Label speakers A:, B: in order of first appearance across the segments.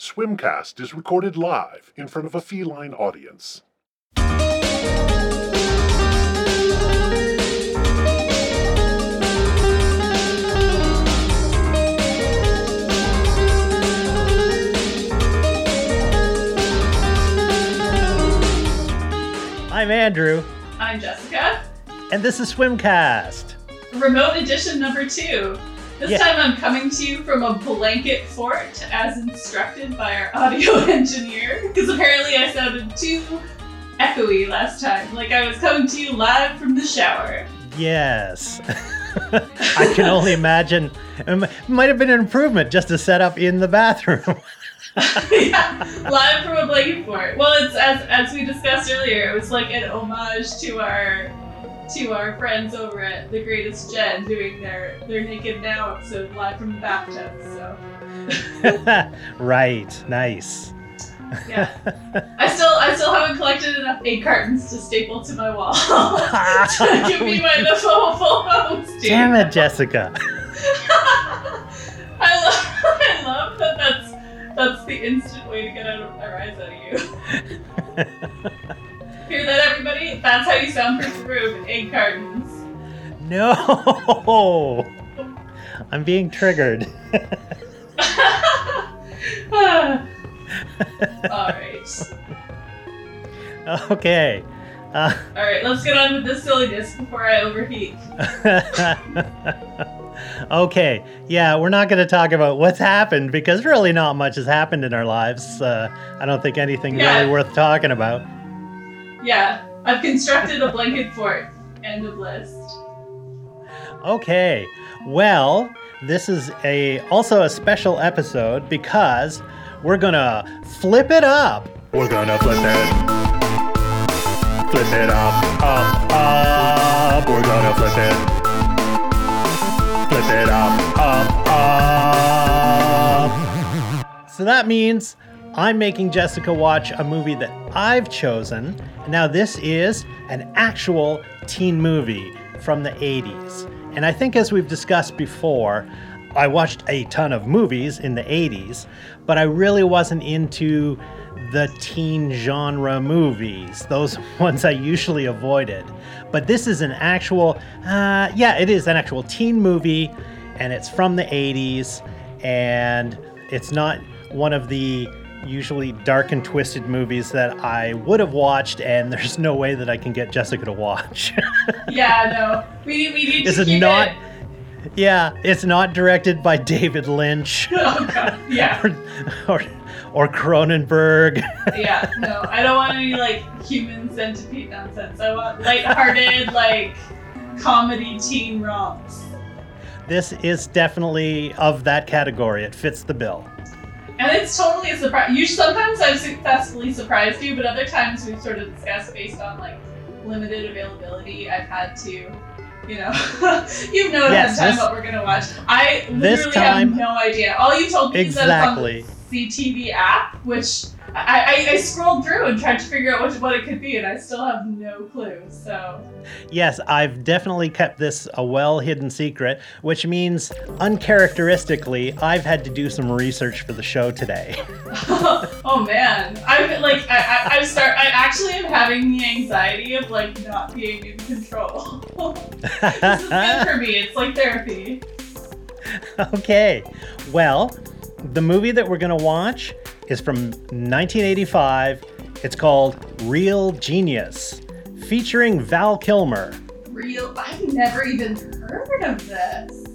A: Swimcast is recorded live in front of a feline audience.
B: I'm Andrew,
C: I'm Jessica.
B: and this is Swimcast.
C: Remote edition number two. This
B: Yeah.
C: time I'm coming to you from a blanket fort as instructed by our audio engineer. Because apparently I sounded too echoey last time. Like I was coming to you live from the shower.
B: Yes. I can only imagine. It might have been an improvement just to set up in the bathroom.
C: yeah, live from a blanket fort. Well, it's as as we discussed earlier. It was like an homage to our to our friends over at The Greatest Gen doing their their Naked Now episode live from the bathtub. So
B: right. Nice.
C: yeah, I still I still haven't collected enough egg cartons to staple to my wall to give me my the full full host.
B: Damn it, Jessica.
C: I love I love that that's that's the instant way to get out of a rise out of you. Hear that, everybody? That's how you soundproof the room. Egg cartons.
B: no. I'm being triggered.
C: All right,
B: okay. Uh,
C: all right. Let's get on with this silliness before I overheat.
B: okay. Yeah, we're not going to talk about what's happened because really not much has happened in our lives. Uh, I don't think anything
C: Yeah.
B: really worth talking about.
C: Yeah, I've constructed a blanket fort. End of list.
B: Okay. Well, this is a also a special episode because we're gonna flip it up. We're gonna flip it. Flip it up, up, up. We're gonna flip it. Flip it up, up, up. So that means I'm making Jessica watch a movie that I've chosen. Now, this is an actual teen movie from the 80s. And I think, as we've discussed before, I watched a ton of movies in the 80s, but I really wasn't into the teen genre movies, those ones I usually avoided. But this is an actual, uh, yeah, it is an actual teen movie, and it's from the 80s, and it's not one of the usually dark and twisted movies that I would have watched, and there's no way that I can get Jessica to watch.
C: Yeah, no, we we need
B: is
C: to
B: it
C: keep
B: not?
C: it.
B: Yeah, it's not directed by David Lynch
C: Oh god, yeah,
B: or, or, or Cronenberg.
C: yeah. No, I don't want any like human centipede nonsense. I want lighthearted like comedy teen romps.
B: this is definitely of that category. It fits the bill.
C: And it's totally a surprise. You sometimes I've successfully surprised you, but other times we've sort of discussed based on like limited availability. I've had to, you know, you know ahead
B: Yes,
C: of time
B: this-
C: what we're gonna watch. I
B: this
C: literally
B: time-
C: have no idea. All you told me
B: Exactly.
C: is that it's on the CTV app, which I, I, I scrolled through and tried to figure out what, what it could be, and I still have no clue. So
B: Yes, I've definitely kept this a well hidden secret, which means uncharacteristically, I've had to do some research for the show today.
C: oh man, I'm like I, I, I'm start. I actually am having the anxiety of like not being in control. this is good for me. It's like therapy.
B: okay, well, the movie that we're going to watch is from 1985. It's called Real Genius, featuring Val Kilmer.
C: Real. I've never even heard of this.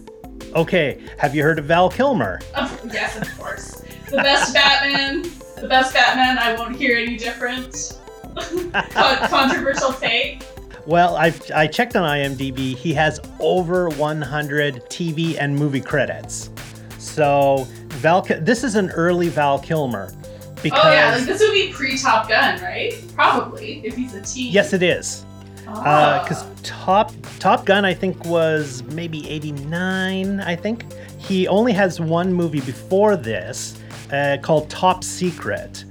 B: Okay, have you heard of Val Kilmer?
C: Of, yes, of course. The best Batman. The best Batman. I won't hear any different. Con- controversial take.
B: Well, I've, I checked on IMDb. He has over 100 TV and movie credits. So, Val, this is an early Val Kilmer. Because,
C: Oh yeah, like this would be pre Top Gun, right? Probably if he's a teen.
B: yes, it is.
C: Ah.
B: because Top Top Gun I think was maybe '89. I think he only has one movie before this uh, called Top Secret,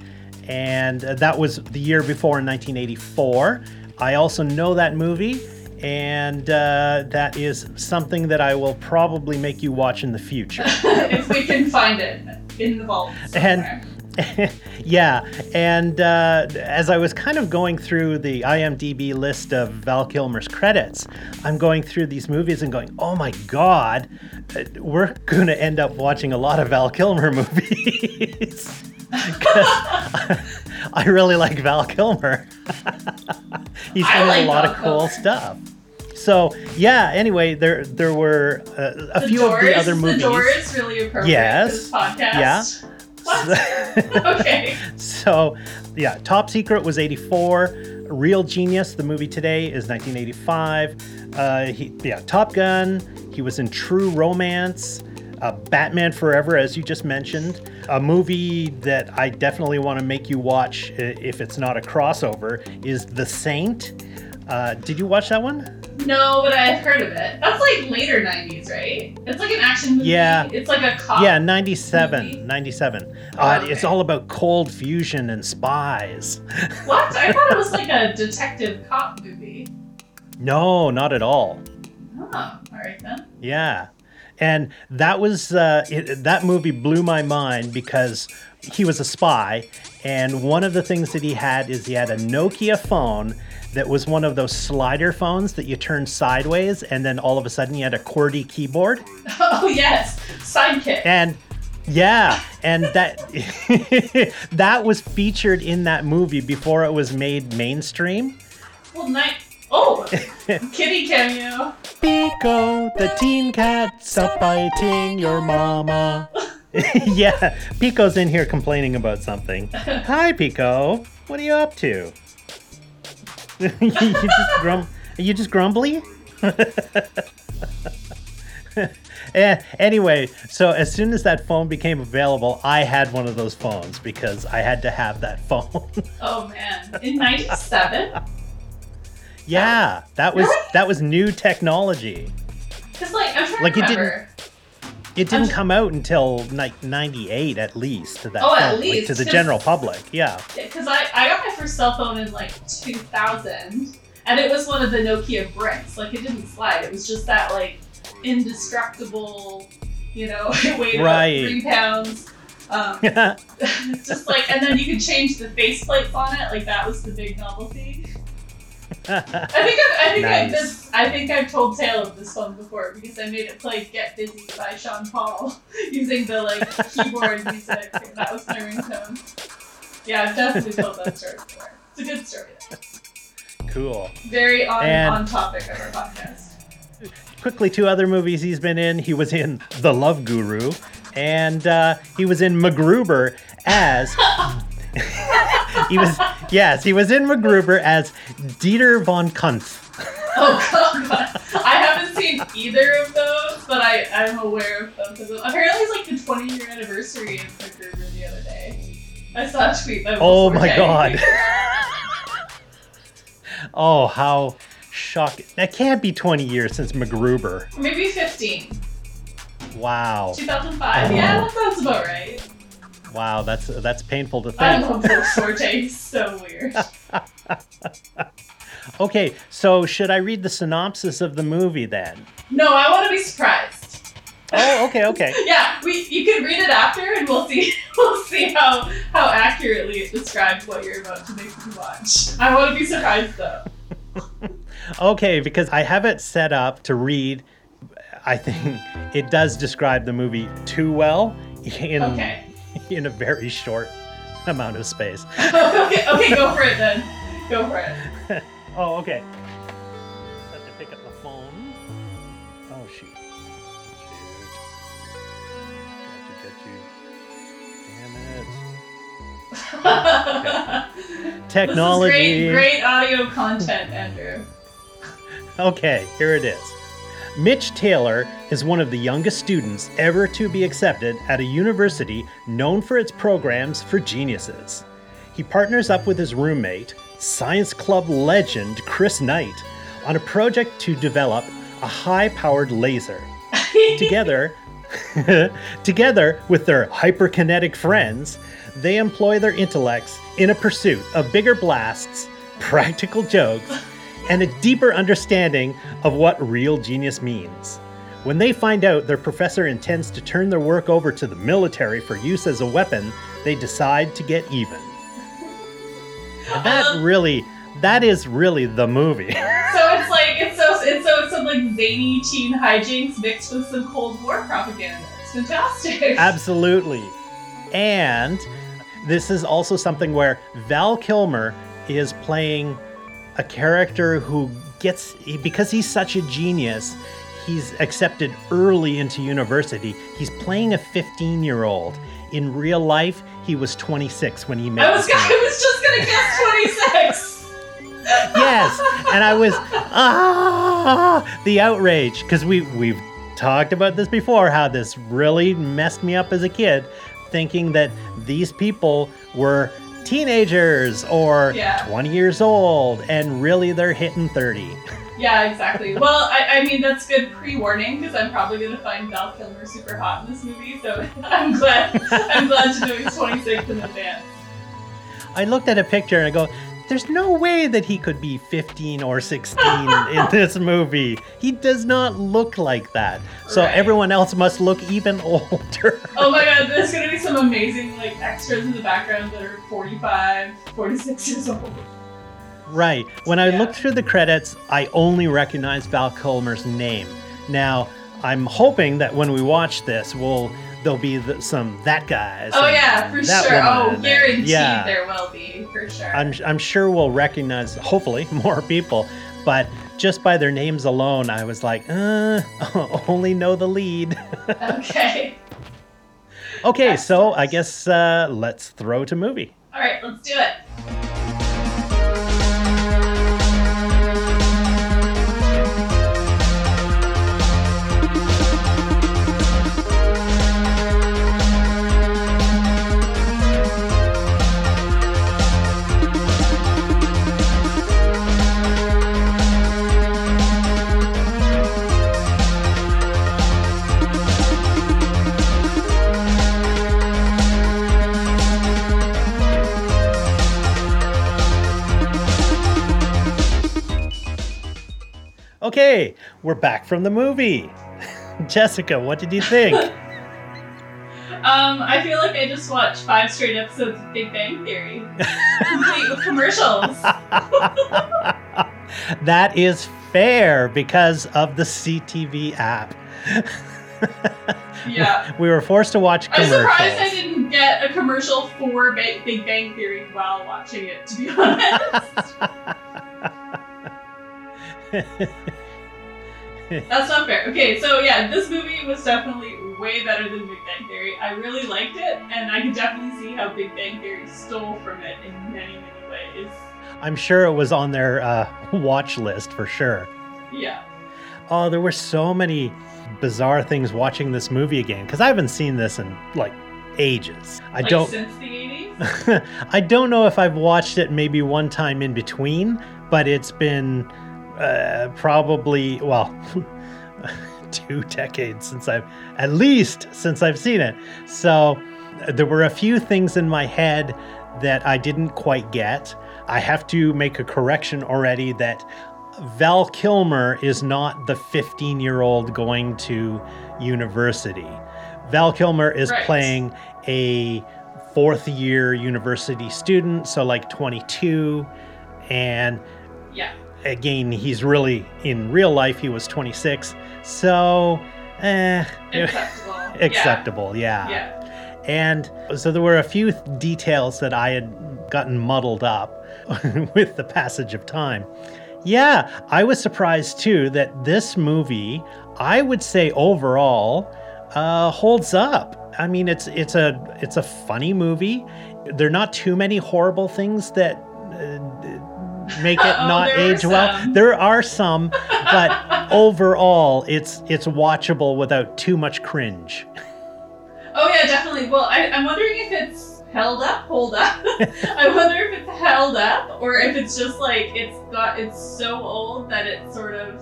B: and uh, that was the year before in 1984. I also know that movie, and uh, that is something that I will probably make you watch in the future.
C: if we can find it in the vault.
B: And- yeah, and uh, as I was kind of going through the IMDb list of Val Kilmer's credits, I'm going through these movies and going, oh my god, uh, we're going to end up watching a lot of Val Kilmer movies. I really like Val Kilmer. He's done
C: like
B: a lot
C: Val
B: of cool
C: Kilmer.
B: stuff. So yeah. Anyway, there there were uh, a
C: the
B: few
C: doors,
B: of the other movies.
C: The door is really appropriate
B: Yes.
C: for this podcast.
B: Yeah.
C: Okay.
B: So, yeah, Top Secret was 84. Real Genius, the movie today, is 1985. Uh, he, yeah, Top Gun. He was in True Romance. Uh, Batman Forever, as you just mentioned. A movie that I definitely want to make you watch if it's not a crossover is The Saint. Uh, did you watch that one?
C: No, but I've heard of it. That's like later 90s, right? It's like an action movie.
B: Yeah.
C: It's like a cop.
B: Yeah, 97.
C: movie?
B: 97.
C: Oh,
B: Uh,
C: okay.
B: It's all about cold fusion and spies.
C: What? I thought it was like a detective cop movie.
B: No, not at all.
C: Oh, all right then.
B: Yeah. And that was uh, it, that movie blew my mind because he was a spy, and one of the things that he had is he had a Nokia phone that was one of those slider phones that you turn sideways, and then all of a sudden you had a QWERTY keyboard.
C: Oh yes, sidekick.
B: And yeah, and that that was featured in that movie before it was made mainstream.
C: Well, night. Oh, kitty cameo.
B: Pico, the teen cat, stop biting your mama. yeah, Pico's in here complaining about something. Hi, Pico. What are you up to? you just grum. Are you just grumbly? Eh, anyway, so as soon as that phone became available, I had one of those phones because I had to have that phone.
C: Oh man, in '97.
B: yeah, that was
C: Really?
B: that was new technology.
C: Because like I'm trying
B: Like,
C: to
B: it didn't-
C: remember.
B: It didn't come out until like '98 at least to that
C: Oh, at
B: phone, like, to the general public. Yeah.
C: Because I, I got my first cell phone in like 2000, and it was one of the Nokia bricks. Like it didn't slide. It was just that like indestructible, you know, it weighed
B: Right.
C: about three pounds. Um, just like, and then you could change the faceplates on it. Like that was the big novelty. I think I've, I think I've just, I think I've told tale of this phone before because I made it play "Get Busy" by Sean Paul using the like keyboard music. And that was my ringtone. Yeah, I've definitely told that story before. It's a good story. though.
B: cool.
C: Very on
B: And-
C: on topic of our podcast.
B: Quickly, two other movies he's been in. He was in The Love Guru, and uh, he was in MacGruber as. he was yes, he was in MacGruber as Dieter von Kuntz.
C: Oh god, I haven't seen either of those, but I I'm aware of them. Apparently, it's like the 20 year anniversary of MacGruber the other day. I saw a tweet. By
B: Oh my god. oh, how shocking. That can't be 20 years since MacGruber.
C: Maybe 15.
B: Wow.
C: 2005. Yeah, oh. that sounds about right.
B: Wow, that's that's painful to think.
C: I love Forte. He's so weird.
B: Okay, so should I read the synopsis of the movie then?
C: No, I want to be surprised.
B: Oh, okay, okay.
C: Yeah, we you can read it after, and we'll see we'll see how how accurately it describes what you're about to make me watch. I want to be surprised though.
B: Okay, because I have it set up to read. I think it does describe the movie too well in
C: Okay.
B: in a very short amount of space.
C: okay. Okay. Go for it then. Go for it.
B: Oh, okay. Have to pick up the phone. Oh shoot. Shoot. Got to get you. Damn it. Technology.
C: Great, great audio content, Andrew.
B: Okay, here it is. Mitch Taylor is one of the youngest students ever to be accepted at a university known for its programs for geniuses. He partners up with his roommate, science club legend Chris Knight, on a project to develop a high powered laser. Together, together with their hyperkinetic friends, they employ their intellects in a pursuit of bigger blasts, practical jokes, and a deeper understanding of what real genius means. When they find out their professor intends to turn their work over to the military for use as a weapon, they decide to get even. And that
C: love-
B: really, that is really the movie.
C: So it's like it's so it's so it's some like zany teen hijinks mixed with some Cold War propaganda. It's fantastic.
B: Absolutely. And this is also something where Val Kilmer is playing a character who gets, because he's such a genius, he's accepted early into university. He's playing a 15 year old. In real life, he was 26 when he met.
C: I was gonna. I was just gonna guess 26.
B: yes and i was ah the outrage because we we've talked about this before how this really messed me up as a kid thinking that these people were teenagers or
C: Yeah.
B: 20 years old and really they're hitting 30
C: Yeah, exactly. Well, I, I mean that's good pre-warning because I'm probably gonna find Val Kilmer super hot in this movie. So I'm glad I'm glad to know he's 26 in advance.
B: i looked at a picture and i go there's no way that he could be 15 or 16 in this movie. He does not look like that. So
C: Right.
B: everyone else must look even older.
C: Oh my god, there's gonna be some amazing like extras in the background that are 45, 46 years old.
B: Right. When I
C: Yeah.
B: looked through the credits, I only recognized Val Kilmer's name. Now, I'm hoping that when we watch this, we'll there'll be the, some that guys.
C: Oh yeah, for sure. Oh, guaranteed
B: yeah.
C: there will be for sure.
B: I'm I'm sure we'll recognize hopefully more people, but just by their names alone, I was like, uh, only know the lead.
C: okay.
B: okay, so I guess uh, let's throw to movie.
C: All right, let's do it.
B: Okay, we're back from the movie. Jessica, what did you think?
C: Um, I feel like I just watched five straight episodes of Big Bang Theory, complete with commercials.
B: that is fair because of the CTV app.
C: Yeah.
B: we were forced to watch
C: I'm surprised I didn't get a commercial for Ba- Big Bang Theory while watching it, to be honest. That's not fair. Okay, so yeah, this movie was definitely way better than Big Bang Theory. I really liked it, and I could definitely see how Big Bang Theory stole from it in many, many ways.
B: I'm sure it was on their uh, watch list for sure.
C: Yeah.
B: Oh, there were so many bizarre things watching this movie again because I haven't seen this in like ages. I
C: Like
B: don't.
C: since the 80s?
B: I don't know if I've watched it maybe one time in between, but it's been uh, probably well two decades since I've at least since I've seen it. So there were a few things in my head that I didn't quite get. I have to make a correction already that Val Kilmer is not the 15 year old going to university. Val Kilmer is
C: Right.
B: playing a fourth year university student, so like 22. And
C: Yeah.
B: Again, he's really, in real life, he was 26. So, eh,
C: Acceptable.
B: acceptable, yeah.
C: Yeah.
B: And so there were a few th- details that I had gotten muddled up with the passage of time. Yeah, I was surprised too that this movie, I would say overall, uh, holds up. I mean, it's it's a it's a funny movie. There are not too many horrible things that uh, make it
C: Uh-oh,
B: not age well. There are some, but overall, it's it's watchable without too much cringe.
C: Oh yeah, definitely. Well, I, I'm wondering if it's held up. Hold up. I wonder if it's held up, or if it's just like it's got it's so old that it's sort of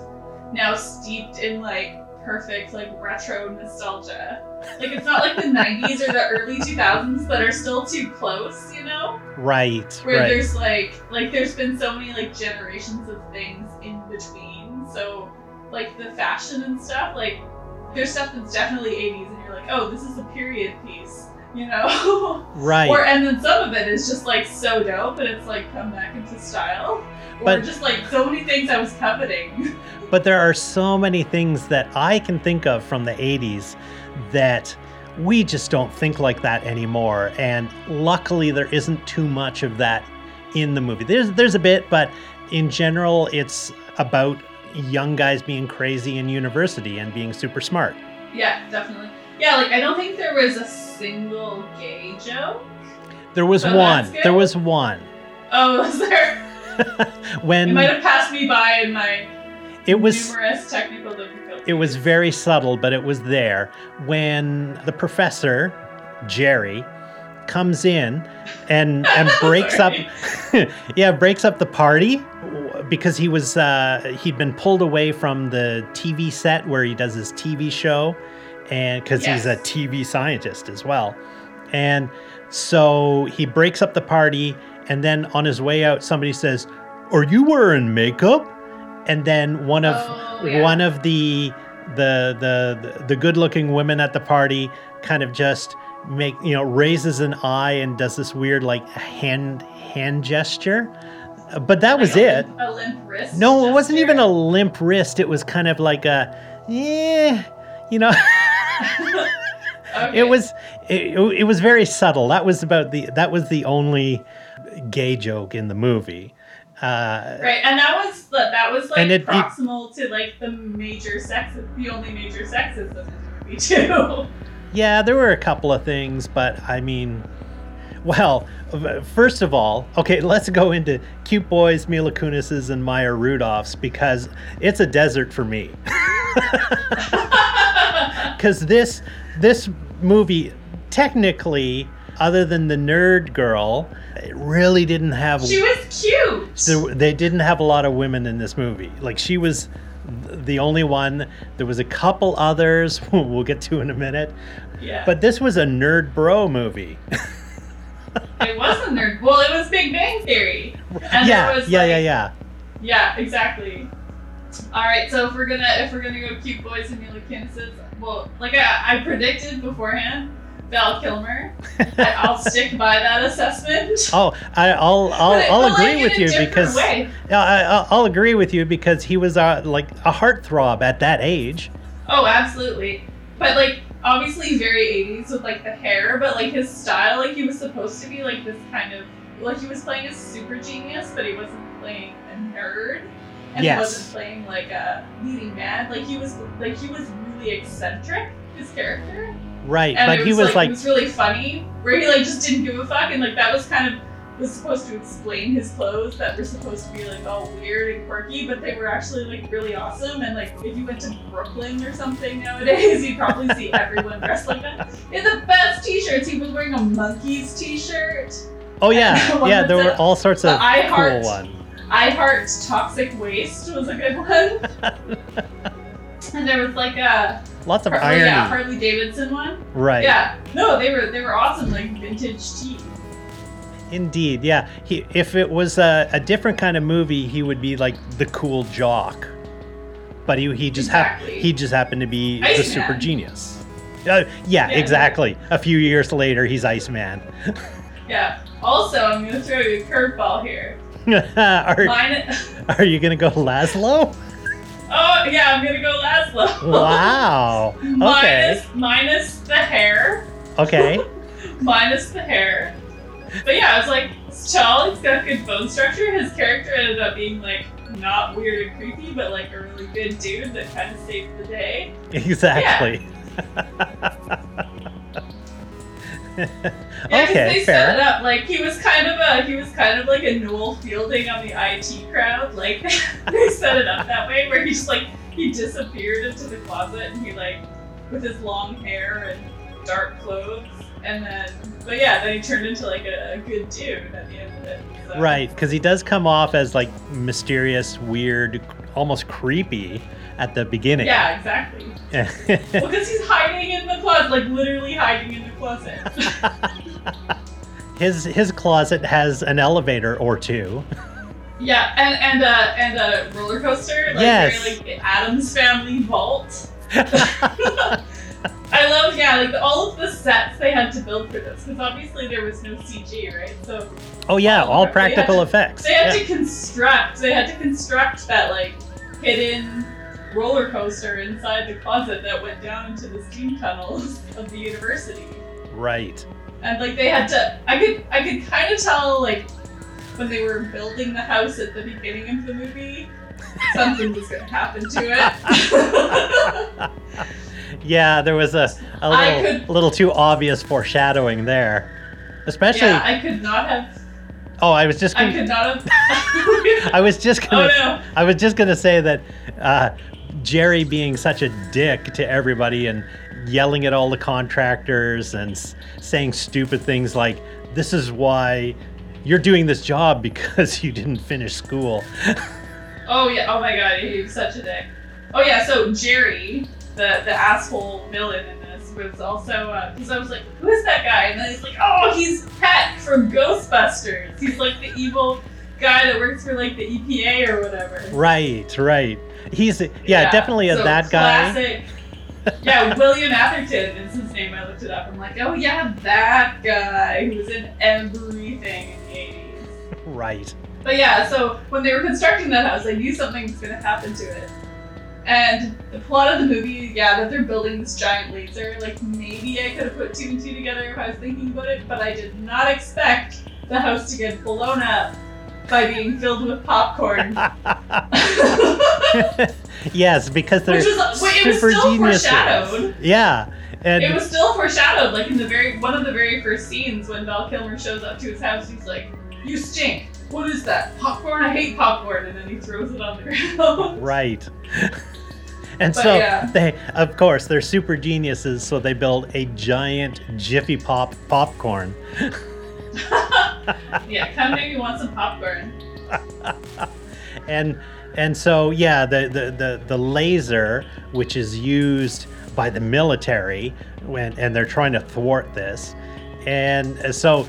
C: now steeped in like perfect like retro nostalgia. Like it's not like the 90s or the early 2000s that are still too close, you know?
B: Right,
C: Where
B: right.
C: there's like like there's been so many like generations of things in between. So like the fashion and stuff, like there's stuff that's definitely 80s and you're like, oh, this is a period piece. you know.
B: Right.
C: Or and then some of it is just like so dope, and it's like come back into style. Or
B: But-
C: just like so many things I was coveting.
B: But there are so many things that I can think of from the 80s that we just don't think like that anymore. And luckily, there isn't too much of that in the movie. There's there's a bit, but in general, it's about young guys being crazy in university and being super smart.
C: yeah, definitely. Yeah, like I don't think there was a single gay joke.
B: There was one. There was one.
C: Oh, was there?
B: when
C: It might have passed me by in my
B: it was
C: numerous technical difficulties.
B: it was very subtle, but it was there when the professor, Jerry, comes in and and breaks up yeah, breaks up the party because he was uh he'd been pulled away from the TV set where he does his TV show and cuz he's a TV scientist as well. And so he breaks up the party and then on his way out somebody says, "Are you wearing makeup?" And then one of
C: Oh, yeah.
B: one of the the the the good looking women at the party kind of just make you know raises an eye and does this weird like hand hand gesture but that was
C: Like a
B: it
C: limp- A limp wrist.
B: no it wasn't even a limp wrist it was kind of like a yeah you know
C: Okay.
B: it was it, it was very subtle that was about the that was the only gay joke in the movie uh
C: Right, and that was that was like
B: it- it-
C: proximal to like the major sex, the only major sexism in the movie too.
B: Yeah, there were a couple of things, but I mean, well, first of all, okay, let's go into Cute Boys, Mila Kunis's, and Maya Rudolph's because it's a desert for me. Because this this movie, technically, other than the nerd girl, it really didn't have.
C: she was cute.
B: there, they didn't have a lot of women in this movie. Like she was the only one. There was a couple others we'll get to in a minute.
C: yeah,
B: But this was a nerd bro movie.
C: it wasn't nerd. Well, it was Big Bang Theory. And
B: yeah,
C: was
B: yeah,
C: like,
B: yeah, yeah.
C: Yeah, exactly. All right, so if we're gonna if we're gonna go cute boys and Mila Kunis's, well, like I, I predicted beforehand, Val Kilmer. I'll stick by that assessment.
B: Oh, I, I'll I'll, I'll
C: like,
B: agree
C: in
B: with you because
C: way.
B: I, I'll- I'll agree with you because he was uh, like a heartthrob at that age.
C: Oh, absolutely. But like obviously very 80s with like the hair, but like his style, like he was supposed to be like this kind of like he was playing a super genius, but he wasn't playing a nerd. And
B: Yes.
C: he wasn't playing like a leading man. Like he was like he was really eccentric, his character.
B: Right,
C: And
B: but
C: it
B: he was
C: like,
B: like
C: it was really funny, where he like just didn't give a fuck and like that was kind of was supposed to explain his clothes that were supposed to be like all weird and quirky, but they were actually like really awesome. And like if you went to Brooklyn or something nowadays, you'd probably see everyone dressed like that. It's the best t-shirts. He was wearing a monkeys t-shirt.
B: oh yeah, yeah. There were all sorts of
C: I
B: cool
C: heart-
B: ones.
C: I heart toxic waste was a good one. and there was like a
B: Lots of
C: Har-
B: irony.
C: yeah Harley Davidson one.
B: right.
C: Yeah, no, they were they were awesome, like vintage tees.
B: Indeed, yeah. He, if it was a, a different kind of movie, he would be like the cool jock. But he, he just hap- he just happened to be the
C: Iceman.
B: super genius. Uh, yeah,
C: Yeah.
B: exactly. A few years later, he's Iceman.
C: Yeah. Also, I'm gonna throw you a curveball here.
B: are,
C: Mine.
B: are you gonna go Laszlo?
C: Oh yeah, I'm gonna go Laszlo.
B: Wow. Okay.
C: minus minus the hair.
B: Okay.
C: Minus the hair. But yeah, I was like, he's tall. He's got good bone structure. His character ended up being like not weird and creepy, but like a really good dude that kind of saved the day.
B: Exactly.
C: Yeah, 'cause
B: okay,
C: they set it up like he was kind of a he was kind of like a Noel Fielding on the IT crowd. Like they set it up that way where he just like he disappeared into the closet and he like with his long hair and dark clothes and then but yeah then he turned into like a, a good dude at the end of it. So.
B: Right, because he does come off as like mysterious, weird, almost creepy at the beginning.
C: Yeah, exactly. Well, because he's hiding in the closet, like literally hiding in the closet.
B: his his closet has an elevator or two.
C: yeah, and and uh, and a roller coaster. Like,
B: Yes.
C: Very, like Addams Family vault. I love, yeah, like all of the sets they had to build for this, because obviously there was no CG, right? So
B: Oh yeah, all
C: they
B: practical
C: to-
B: effects.
C: they had
B: Yeah.
C: to construct, they had to construct that like hidden roller coaster inside the closet that went down into the steam tunnels of the university.
B: Right.
C: And like they had to, I could, I could kind of tell like when they were building the house at the beginning of the movie, something was gonna happen to it.
B: Yeah, there was a little,
C: could-
B: little too obvious foreshadowing there. Especially,
C: yeah, I could not have,
B: oh, I was just
C: I
B: gonna,
C: could not have.
B: I was just
C: oh
B: gonna, Oh,
C: no!
B: I was just gonna say that uh, Jerry being such a dick to everybody and yelling at all the contractors and s- saying stupid things like, "This is why you're doing this job because you didn't finish school."
C: Oh yeah! Oh my god, he was such a dick. Oh yeah, so Jerry, the the asshole villain in this, was also uh, because I was like, who is that guy? And then he's like, oh, he's Peck from Ghostbusters. He's like the evil guy that works for like the EPA or whatever.
B: right, right. He's yeah, definitely a
C: so
B: that guy.
C: yeah, William Atherton is his name. I looked it up. I'm like, oh yeah, that guy who was in everything in the 80s.
B: Right.
C: But yeah, so when they were constructing that house, I knew something was going to happen to it. And the plot of the movie, yeah, that they're building this giant laser, like maybe I could have put two and two together if I was thinking about it, but I did not expect the house to get blown up by being filled with popcorn.
B: yes, because they're
C: Which was, wait, it was
B: super
C: still
B: geniuses.
C: foreshadowed.
B: Yeah, and
C: It was still foreshadowed, like in the very one of the very first scenes when Val Kilmer shows up to his house, he's like, "You stink. What is that? Popcorn? I hate popcorn." And then he throws it on the ground.
B: right. and
C: But
B: so
C: yeah.
B: they, of course, they're super geniuses. So they build a giant Jiffy Pop popcorn.
C: yeah, come maybe want some popcorn.
B: and and so yeah the, the the the laser which is used by the military when and they're trying to thwart this and so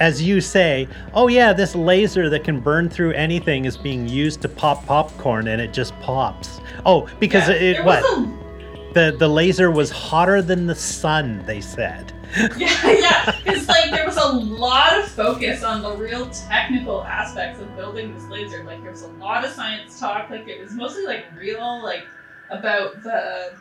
B: as you say oh yeah this laser that can burn through anything is being used to pop popcorn and it just pops oh because
C: Yeah,
B: it what
C: was
B: the the laser was hotter than the sun they said
C: yeah, yeah. It's like there was a lot of focus on the real technical aspects of building this laser. Like there was a lot of science talk. Like it was mostly like real, like about the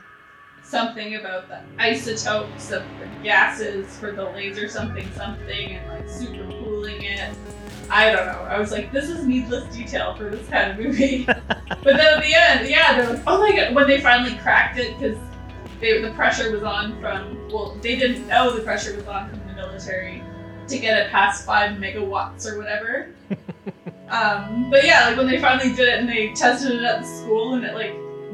C: something about the isotopes of the gases for the laser something something and like super cooling it. I don't know. I was like, this is needless detail for this kind of movie. but then at the end, yeah, they're like, oh my god, when they finally cracked it because the pressure was on from, well, they didn't know the pressure was on from the military to get it past five megawatts or whatever. um, but yeah, like when they finally did it and they tested it at the school and it like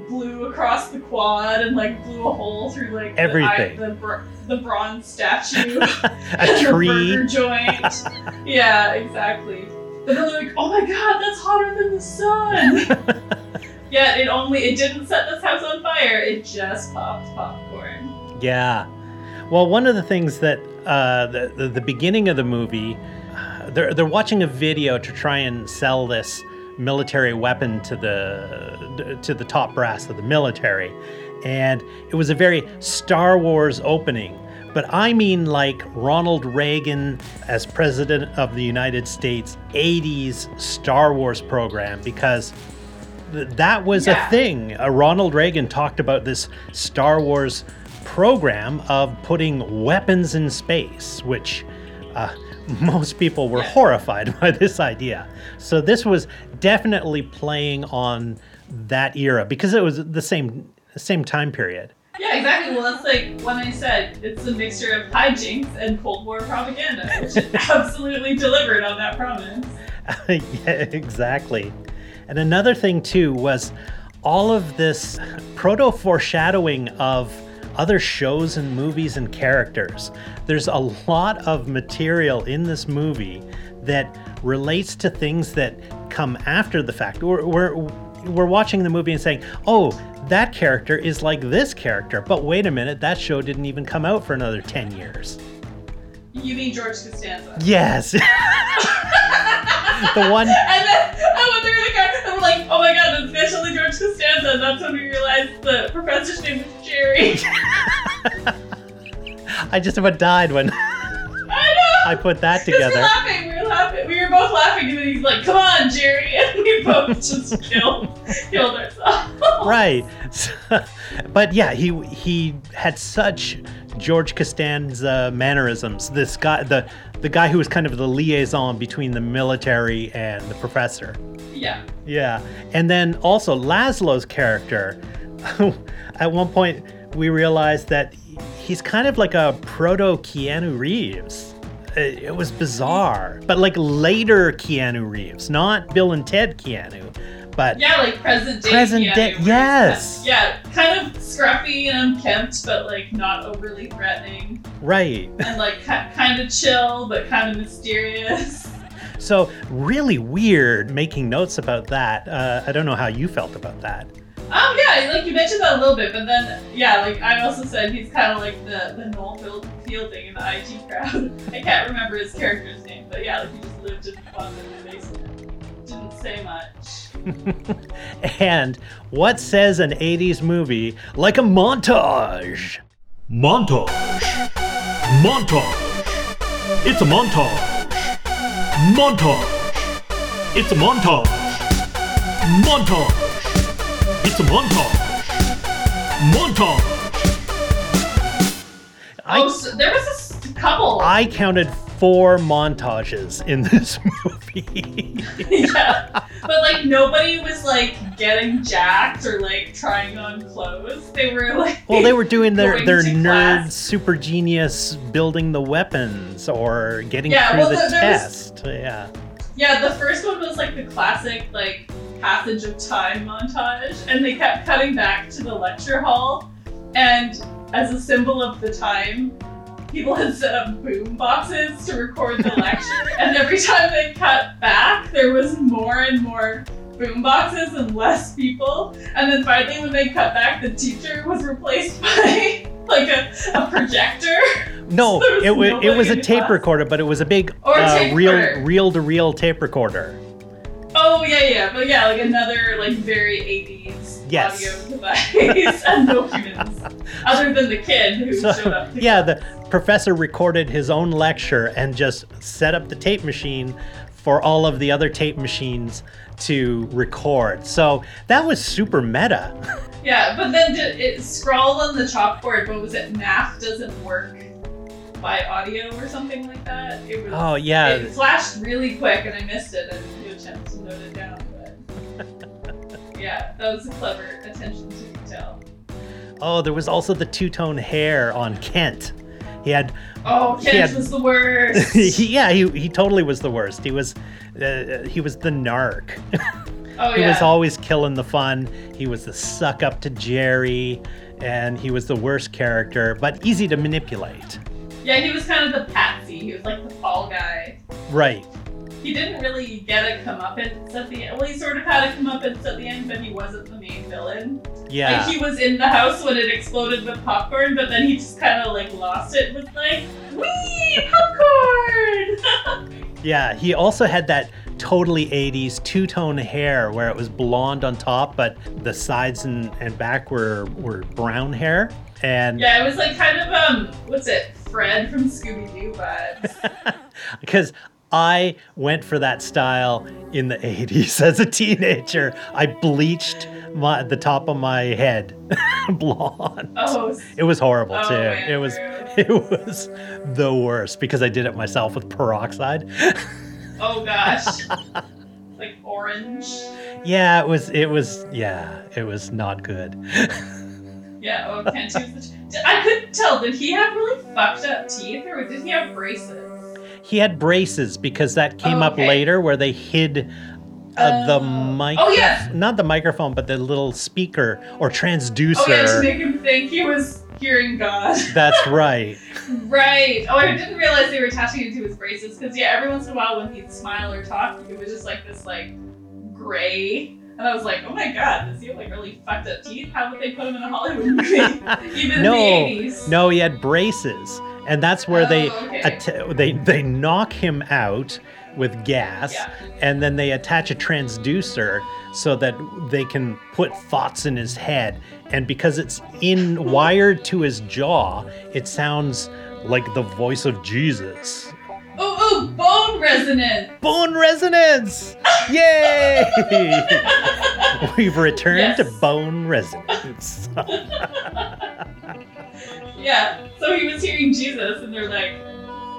C: blew across the quad and like blew a hole through like the,
B: Everything.
C: the, br- the bronze statue.
B: a tree
C: burger joint. yeah, exactly. But then they're like, oh my god, that's hotter than the sun. yeah, it only it didn't set this house on fire. It just popped popcorn.
B: Yeah. Well, one of the things that uh, the, the the beginning of the movie, uh, they're they're watching a video to try and sell this military weapon to the to the top brass of the military, and it was a very Star Wars opening. But I mean like Ronald Reagan as president of the United States 80s Star Wars program because th- that was
C: Yeah.
B: a thing. Uh, Ronald Reagan talked about this Star Wars program of putting weapons in space, which uh, most people were
C: Yeah.
B: horrified by this idea. So this was definitely playing on that era because it was the same same time period.
C: Yeah, exactly. Well, that's like when I said it's a mixture of hijinks and Cold War propaganda, which absolutely delivered on that promise.
B: yeah, exactly. And another thing too was all of this proto foreshadowing of other shows and movies and characters. There's a lot of material in this movie that relates to things that come after the fact. We're, we're, we're watching the movie and saying, oh, that character is like this character. But wait a minute, that show didn't even come out for another 10 years.
C: You mean George Costanza?
B: Yes. the one.
C: And then when they're in the car, and we're like, oh my god, it's actually George Costanza. And that's when we realized the professor's name was Jerry.
B: I just about died when
C: I.
B: I put that
C: 'Cause we were
B: together.
C: laughing. We were laughing. We were both laughing, and then he's like, "Come on, Jerry," and we both just killed killed ourselves.
B: right. but yeah, he he had such George Costanza mannerisms. This guy, the the guy who was kind of the liaison between the military and the professor.
C: Yeah.
B: Yeah, and then also Laszlo's character. At one point, we realized that he's kind of like a proto Keanu Reeves. It, it was bizarre, but like later Keanu Reeves, not Bill and Ted Keanu, but
C: Yeah, like present day.
B: Present
C: Keanu
B: day-
C: Reeves.
B: yes.
C: Yeah, kind of scruffy and unkempt, but like not overly threatening,
B: right.
C: and like kind of chill, but kind of mysterious.
B: So really weird making notes about that. Uh, I don't know how you felt about that.
C: Um, yeah, like you mentioned that a little bit, but then yeah, like I also said, he's kind of like the the Noel Field- Fielding in the IT crowd. I can't remember his character's name, but yeah, like he just lived in fun in the basement. Didn't say much.
B: And what says an 80s movie like a montage?
D: Montage. Montage. It's a montage. Montage. It's a montage. Montage. It's a montage. Montage.
B: I,
C: oh, so there was a couple.
B: I counted four montages in this movie.
C: yeah, but like nobody was like getting jacked or like trying on clothes. They were like
B: well, they were doing their, their
C: to
B: nerd
C: class.
B: super genius building the weapons or getting
C: Yeah,
B: through
C: well,
B: the
C: there- there was-
B: test. Yeah.
C: Yeah, the first one was like the classic like passage of time montage, and they kept cutting back to the lecture hall, and as a symbol of the time, people had set up boom boxes to record the lecture, and every time they cut back, there was more and more boom boxes and less people, and then finally when they cut back, the teacher was replaced by like a, a projector.
B: No,
C: was
B: it, wa- it was a tape
C: class.
B: recorder, but it was a big
C: Or a
B: uh, reel reel to reel tape recorder.
C: Oh yeah, yeah, but yeah, like another like very 80s
B: Yes.
C: audio device and no humans, other than the kid who
B: So,
C: showed up.
B: yeah, the professor recorded his own lecture and just set up the tape machine for all of the other tape machines to record. So that was super meta.
C: yeah, but then did, it scrawled on the chalkboard. What was it? Math doesn't work by audio or something like that. It was.
B: Oh, yeah.
C: It flashed really quick, and I missed it. I didn't get a chance to note it down, but. Yeah, that was a clever attention to detail.
B: Oh, there was also the two tone hair on Kent. He had,
C: Oh, Kent
B: had-
C: was the worst.
B: he, yeah, he, he totally was the worst. He was, uh, he was the narc.
C: Oh yeah.
B: he
C: yeah.
B: was always killing the fun. He was the suck up to Jerry, and he was the worst character, but easy to manipulate.
C: Yeah, he was kind of the patsy. He was like the fall guy.
B: Right.
C: He didn't really get a comeuppance at the end. Well, he sort of had a comeuppance at the end, but he wasn't the main villain.
B: Yeah.
C: Like he was in the house when it exploded with popcorn, but then he just kind of like lost it with like, wee popcorn.
B: Yeah, he also had that totally 80s two tone hair where it was blonde on top, but the sides and, and back were, were brown hair. And
C: yeah, it was like kind of um, what's it? Fred from Scooby Doo vibes.
B: because I went for that style in the 80s as a teenager, I bleached my, the top of my head blonde.
C: Oh,
B: It was horrible
C: Oh,
B: too.
C: man,
B: it was it was the worst because I did it myself with peroxide.
C: oh gosh, like orange.
B: yeah, it was it was yeah, it was not good.
C: Yeah, oh, Kent was the. I couldn't tell. Did he have really fucked up teeth, or did he have braces?
B: He had braces because that came up
C: Okay.
B: later where they hid uh, the
C: Oh.
B: mic
C: Oh, yeah.
B: not the microphone but the little speaker or transducer.
C: Oh yeah, to make him think he was hearing God.
B: That's right.
C: right. Oh, I didn't realize they were attaching it to his braces because yeah, every once in a while when he'd smile or talk, it was just like this like gray. And I was like, oh my god, does he have like really fucked up teeth? How would they put him in a Hollywood movie? Even
B: No,
C: in the 80s.
B: No, he had braces, and that's where they
C: Oh, okay.
B: atta- they they knock him out with gas,
C: Yeah.
B: and then they attach a transducer so that they can put thoughts in his head. And because it's in wired to his jaw, it sounds like the voice of Jesus.
C: Oh, oh, bone resonance.
B: Bone resonance! Yay! We've returned to bone resonance.
C: Yeah. So he was hearing Jesus, and they're like,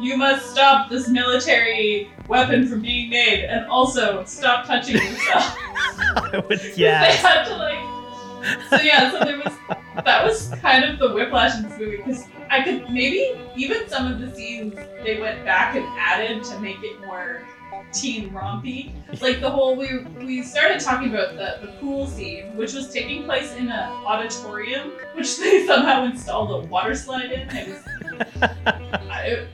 C: "You must stop this military weapon from being made, and also stop touching yourself."
B: yeah.
C: They had to like. So yeah, so there was that was kind of the whiplash in this movie because I could maybe even some of the scenes they went back and added to make it more teen rompy. Like the whole we we started talking about the, the pool scene, which was taking place in an auditorium, which they somehow installed a water slide in. It was I,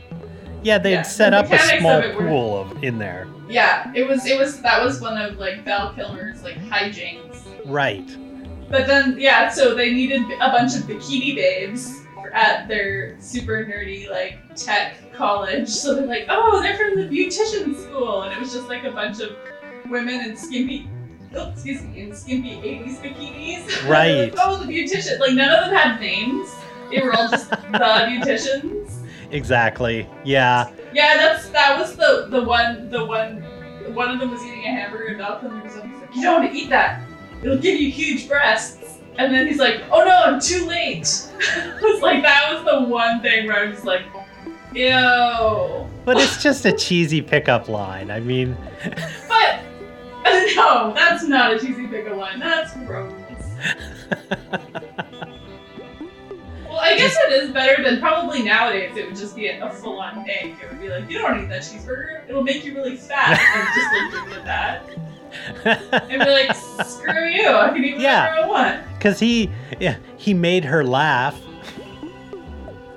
B: Yeah, they'd
C: Yeah,
B: set
C: the
B: up a small
C: of it were-
B: pool of, in there.
C: yeah, it was it was that was one of like Val Kilmer's like hijinks.
B: Right.
C: But then, yeah, so they needed a bunch of bikini babes at their super nerdy, like, tech college. So they're like, oh, they're from the beautician school. And it was just like a bunch of women in skimpy, oh, excuse me, in skimpy 80s bikinis.
B: Right.
C: like, oh, the beautician. Like, none of them had names. They were all just the beauticians.
B: Exactly. Yeah.
C: Yeah, that's that was the the one the one one of them was eating a hamburger and Val Kilmer was like, you don't want to eat that. It'll give you huge breasts. And then he's like, oh no, I'm too late. it was like that was the one thing where I was like, ew.
B: But it's just a cheesy pickup line. I mean,
C: But no, that's not a cheesy pickup line. That's gross. Well, I guess it is better than probably nowadays. It would just be a, a full-on egg. It would be like, you don't eat that cheeseburger. It'll make you really fat. And just like that. And be like, screw you. I can whatever
B: Yeah.
C: I want.
B: because he, yeah, he made her laugh.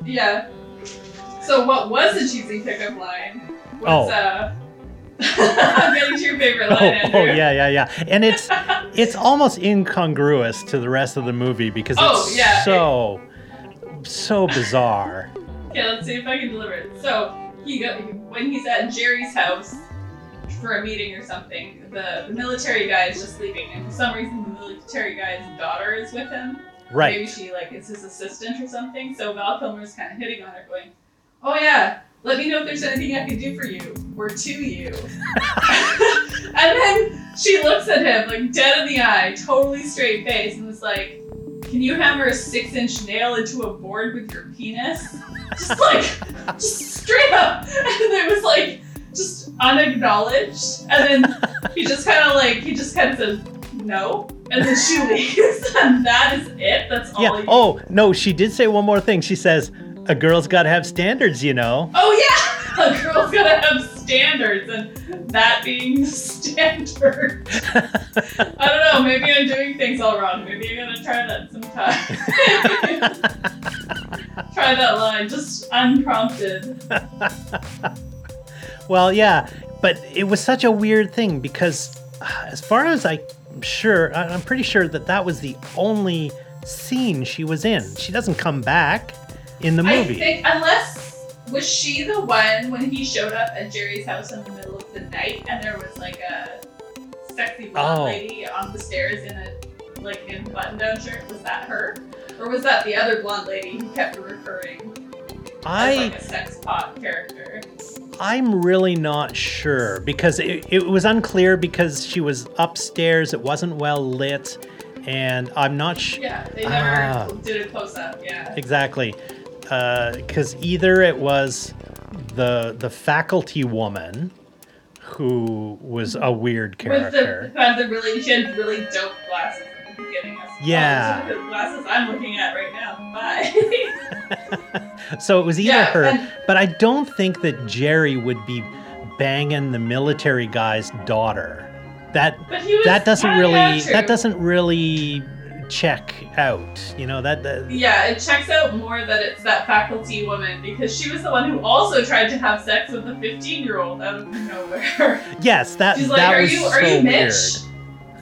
C: Yeah. So what was the cheesy pickup line? Was,
B: Oh.
C: uh, I'm getting to your favorite
B: Oh,
C: line, Andrew.
B: oh yeah, yeah, yeah. And it's it's almost incongruous to the rest of the movie because it's
C: Oh, yeah,
B: so so bizarre.
C: Okay, let's see if I can deliver it. So he go when he's at Jerry's house for a meeting or something. The, the military guy is just leaving, and for some reason, the military guy's daughter is with him.
B: Right.
C: Maybe she like is his assistant or something. So Val Kilmer's kind of hitting on her, going, "Oh yeah, let me know if there's anything I can do for you or to you." and then she looks at him like dead in the eye, totally straight face, and was like, "Can you hammer a six-inch nail into a board with your penis?" Just like, just straight up, and it was like just unacknowledged, and then he just kind of like he just kind of says no, and then she leaves, and that is it. That's all.
B: Yeah. Oh no, she did say one more thing. She says, "A girl's got to have standards, you know."
C: Oh yeah, a girl's gotta have standards, and that being the standard. I don't know. Maybe I'm doing things all wrong. Maybe I'm gonna try that sometime. try that line, just unprompted.
B: Well, yeah, but it was such a weird thing because, uh, as far as I'm sure, I'm pretty sure that that was the only scene she was in. She doesn't come back in the movie.
C: I think unless was she the one when he showed up at Jerry's house in the middle of the night, and there was like a sexy blonde
B: Oh.
C: lady on the stairs in a like in button-down shirt. Was that her, or was that the other blonde lady who kept recurring?
B: I.
C: as like a sex pot character.
B: I'm really not sure because it, it was unclear because she was upstairs. It wasn't well lit, and I'm not sure.
C: Yeah, they never
B: Ah.
C: did a close up. Yeah.
B: Exactly, because either it was the the faculty woman who was a weird
C: With the,
B: character.
C: who had the really, she had really dope glasses at the beginning. I was like,
B: Yeah.
C: These are the glasses I'm looking at right now. Bye.
B: So it was either
C: Yeah,
B: her,
C: and-
B: but I don't think that Jerry would be banging the military guy's daughter. That that doesn't really that doesn't really check out. You know that, that
C: Yeah, it checks out more that it's that faculty woman because she was the one who also tried to have sex with the 15 year old out of nowhere.
B: yes, that
C: She's like,
B: that
C: "Are
B: was
C: you
B: so
C: are you
B: weird.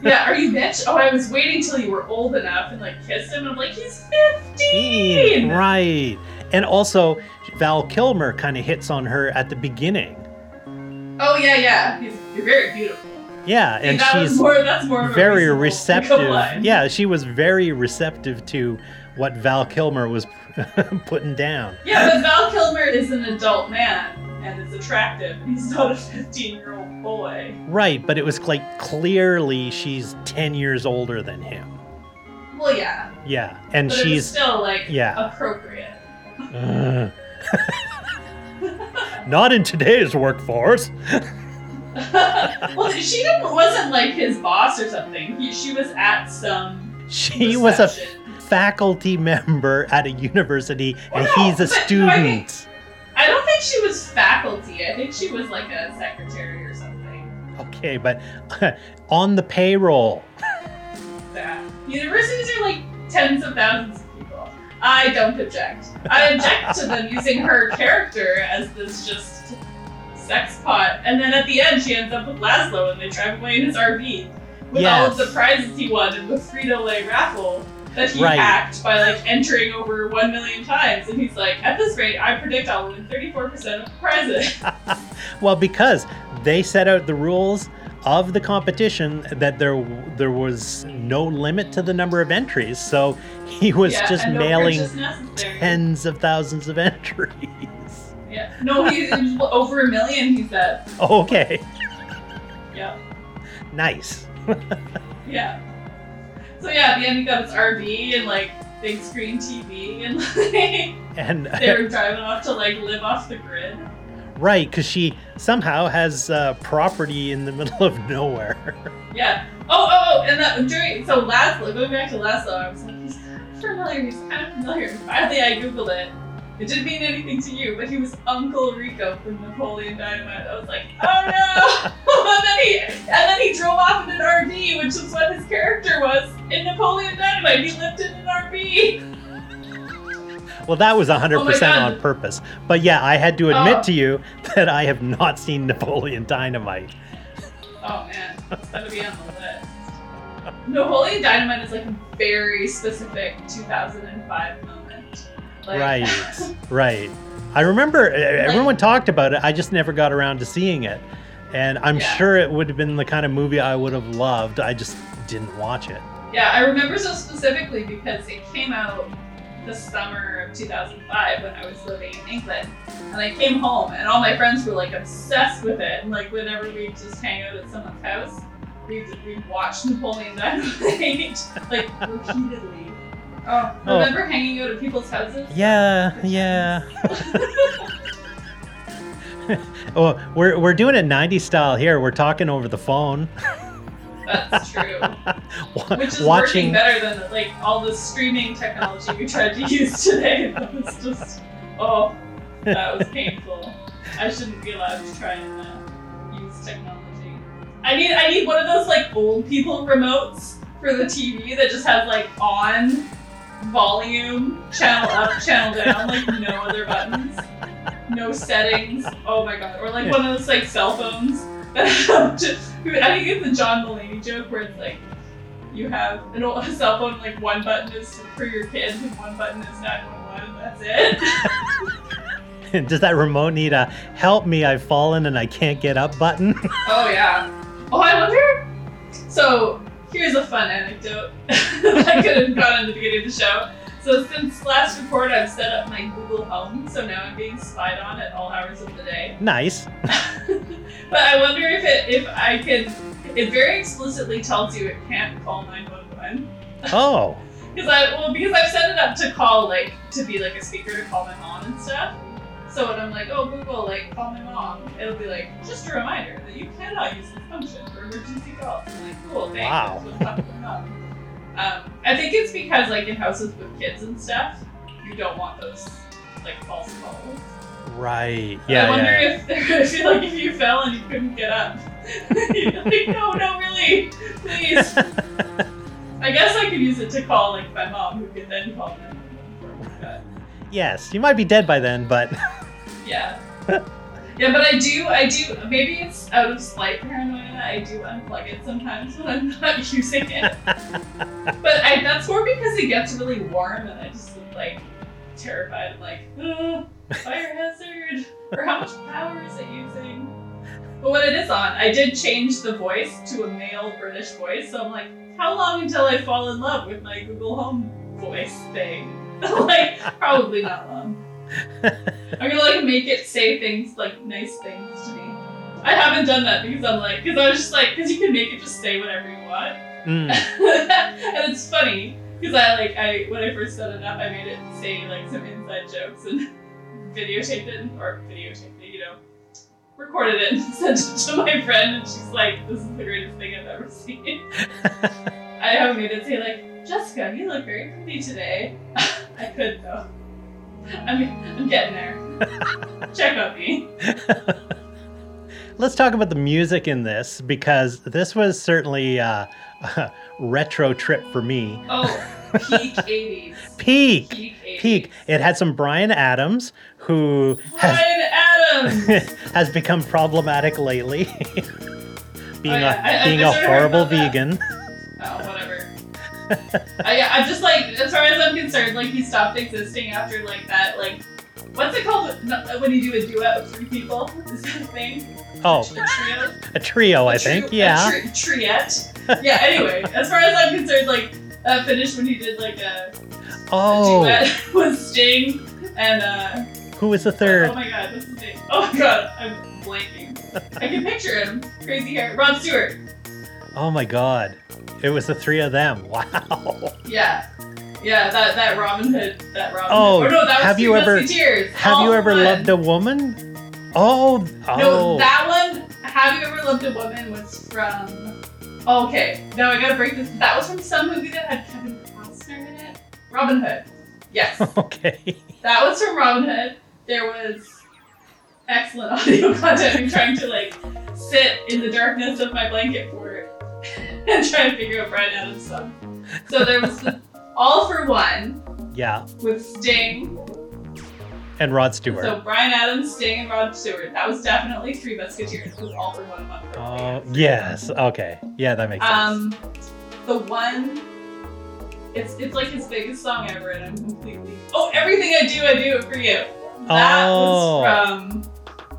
C: Mitch?" yeah, are you Mitch? Oh, I was waiting till you were old enough and like kissed him. And I'm like, he's 15.
B: Right. And also Val Kilmer kind of hits on her at the beginning.
C: Oh yeah, yeah. He's, you're very beautiful.
B: Yeah, and
C: that
B: she's
C: more. That's more of
B: very receptive. Yeah, she was very receptive to what Val Kilmer was putting down.
C: Yeah, but Val Kilmer is an adult man and is attractive. He's not a 15 year old boy.
B: Right, but it was like clearly she's 10 years older than him.
C: Well, yeah,
B: Yeah, and
C: but
B: she's
C: still like
B: yeah.
C: appropriate.
B: Ugh. not in today's workforce.
C: well, she didn't wasn't like his boss or something. He, she was at some.
B: She was a faculty member at a university, and
C: no,
B: he's a
C: but no, I
B: student.
C: Think she was faculty. I think she was like a secretary or something.
B: Okay, but on the payroll.
C: That universities are like tens of thousands of people. I don't object. I object to them using her character as this just sex pot, and then at the end she ends up with Laszlo, and they drive away in his RV with all of the prizes he won in the Frito Lay raffle that he
B: Right.
C: hacked by like entering over one million times. And he's like, at this rate, I predict I'll win 34% of the prizes.
B: Well, because they set out the rules of the competition that there there was no limit to the number of entries, so he was
C: Yeah,
B: just mailing tens of thousands of entries.
C: Yeah. No, he's over a million, he said.
B: Okay,
C: Yeah.
B: nice.
C: Yeah. So yeah, at the end he got his RV and like big screen TV and like
B: And
C: they were driving off to like live off the grid.
B: right, because she somehow has uh, property in the middle of nowhere.
C: Yeah. Oh, oh, oh, and that during so Laszlo, going back to Laszlo, I was like, he's familiar, he's kind of familiar. Finally I Googled it. It didn't mean anything to you, but he was Uncle Rico from Napoleon Dynamite. I was like, oh no! and then he and then he drove off in an RV, which is what his character was in Napoleon Dynamite. He lived in an RV.
B: Well, that was 100%
C: Oh
B: on purpose. But yeah, I had to admit
C: Oh.
B: to you that I have not seen Napoleon Dynamite.
C: Oh man, gonna be on the list. Napoleon Dynamite is like a very specific 2005 moment. Like,
B: Right, right. I remember uh, everyone talked about it. I just never got around to seeing it. And I'm
C: Yeah.
B: sure it would have been the kind of movie I would have loved. I just didn't watch it.
C: Yeah, I remember so specifically because it came out the summer of 2005 when I was living in England. And I came home and all my friends were like obsessed with it. And like whenever we just hang out at someone's house, we'd, we'd watch Napoleon Dynamite like repeatedly. Oh,
B: Oh.
C: remember hanging out at people's houses?
B: Yeah, yeah. oh, we're, we're doing it 90s style here. We're talking over the phone.
C: That's true. Which is working better than like all the streaming technology we tried to use today. That was just oh, that was painful. I shouldn't be allowed to try and uh, use technology. I need I need one of those like old people remotes for the TV that just has like on, volume, channel up, channel down, like no other buttons, no settings. Oh my god! Or like one of those like cell phones. just- I think it's the John Mulaney joke where it's like you have an old a cell phone, like one button is for your kids and one button is 911, and that's it.
B: Does that remote need a help me, I've fallen and I can't get up button?
C: oh, yeah. Oh, I wonder. So, here's a fun anecdote that I could have gone in the beginning of the show. So, since last report, I've set up my Google Home, so now I'm being spied on at all hours of the day.
B: nice.
C: but I wonder if it, if I can It very explicitly tells you it can't call 911.
B: Oh,
C: Because I well because I've set it up to call like to be like a speaker to call my mom and stuff. So when I'm like, oh Google, like call my mom, it'll be like just a reminder that you cannot use this function for emergency calls. I'm like, cool, thanks.
B: Wow.
C: So talk to my mom. Um, I think it's because like in houses with kids and stuff, you don't want those like false calls.
B: right.
C: I
B: Yeah, I
C: wonder
B: yeah.
C: if if you like if you fell and you couldn't get up. You're like, no, no, really, please. I guess I could use it to call like my mom, who could then call. But,
B: Yes, you might be dead by then, but
C: yeah. Yeah, but I do, I do. Maybe it's out of slight paranoia. I do unplug it sometimes when I'm not using it. but I, that's more because it gets really warm, and I just look like terrified, like, oh, fire hazard, or how much power is it using? But when it is on, I did change the voice to a male British voice, so I'm like, how long until I fall in love with my Google Home voice thing. like probably not long. I'm gonna like make it say things like nice things to me. I haven't done that because I'm like, because I was just like, because you can make it just say whatever you want,
B: Mm.
C: and it's funny because I like I when I first set it up, I made it say like some inside jokes and videotaped it or videotaped it, you know, recorded it and sent it to my friend, and she's like, "This is the greatest thing I've ever seen." I haven't made it say like, "Jessica, you look very pretty today." I could though. I mean, I'm getting there. Check on me.
B: Let's talk about the music in this because this was certainly uh, a retro trip for me.
C: Oh, peak 80s.
B: Peak,
C: Peak 80s.
B: peak. It had some Bryan Adams, who has
C: Bryan Adams.
B: has become problematic lately, being
C: Oh, yeah.
B: A
C: I-
B: being
C: I
B: a
C: sort of heard
B: horrible vegan.
C: Oh, whatever. I, I'm just like, as far as I'm concerned, like he stopped existing after like that, like, what's it called when you do a duet with three people? Is that a thing?
B: Oh,
C: A trio?
B: a trio, I
C: A
B: think. Yeah.
C: A tri- triette. yeah. Anyway, as far as I'm concerned, like that finished when he did like a, a
B: Oh,
C: duet with Sting and uh.
B: who was the third?
C: Oh
B: third?
C: my god, what's his name? Oh my god, I'm blanking. I can picture him. Crazy hair. Rod Stewart.
B: Oh my God, it was the three of them. Wow.
C: Yeah. Yeah, that, that Robin Hood, that Robin
B: Oh,
C: Hood. Or no, that was
B: have you ever-. Have you ever loved a woman? Oh, oh
C: No,
B: oh.
C: that one, Have You Ever Loved a Woman was from. Oh, okay, no, I gotta break this. That was from some movie that had Kevin Costner in it. Robin Hood. Yes.
B: okay.
C: that was from Robin Hood. There was excellent audio content. I'm trying to like sit in the darkness of my blanket fort and try to figure out Bryan Adams' song. So there was the All for One
B: Yeah,
C: with Sting.
B: and Rod Stewart.
C: So Bryan Adams, Sting, and Rod Stewart. That was definitely Three Musketeers. It was All for One. One for
B: Oh yes. Okay. Yeah, that makes sense.
C: Um, the one. It's it's like his biggest song ever, and I'm completely. Oh, everything I do, I do it for you. That
B: Oh.
C: was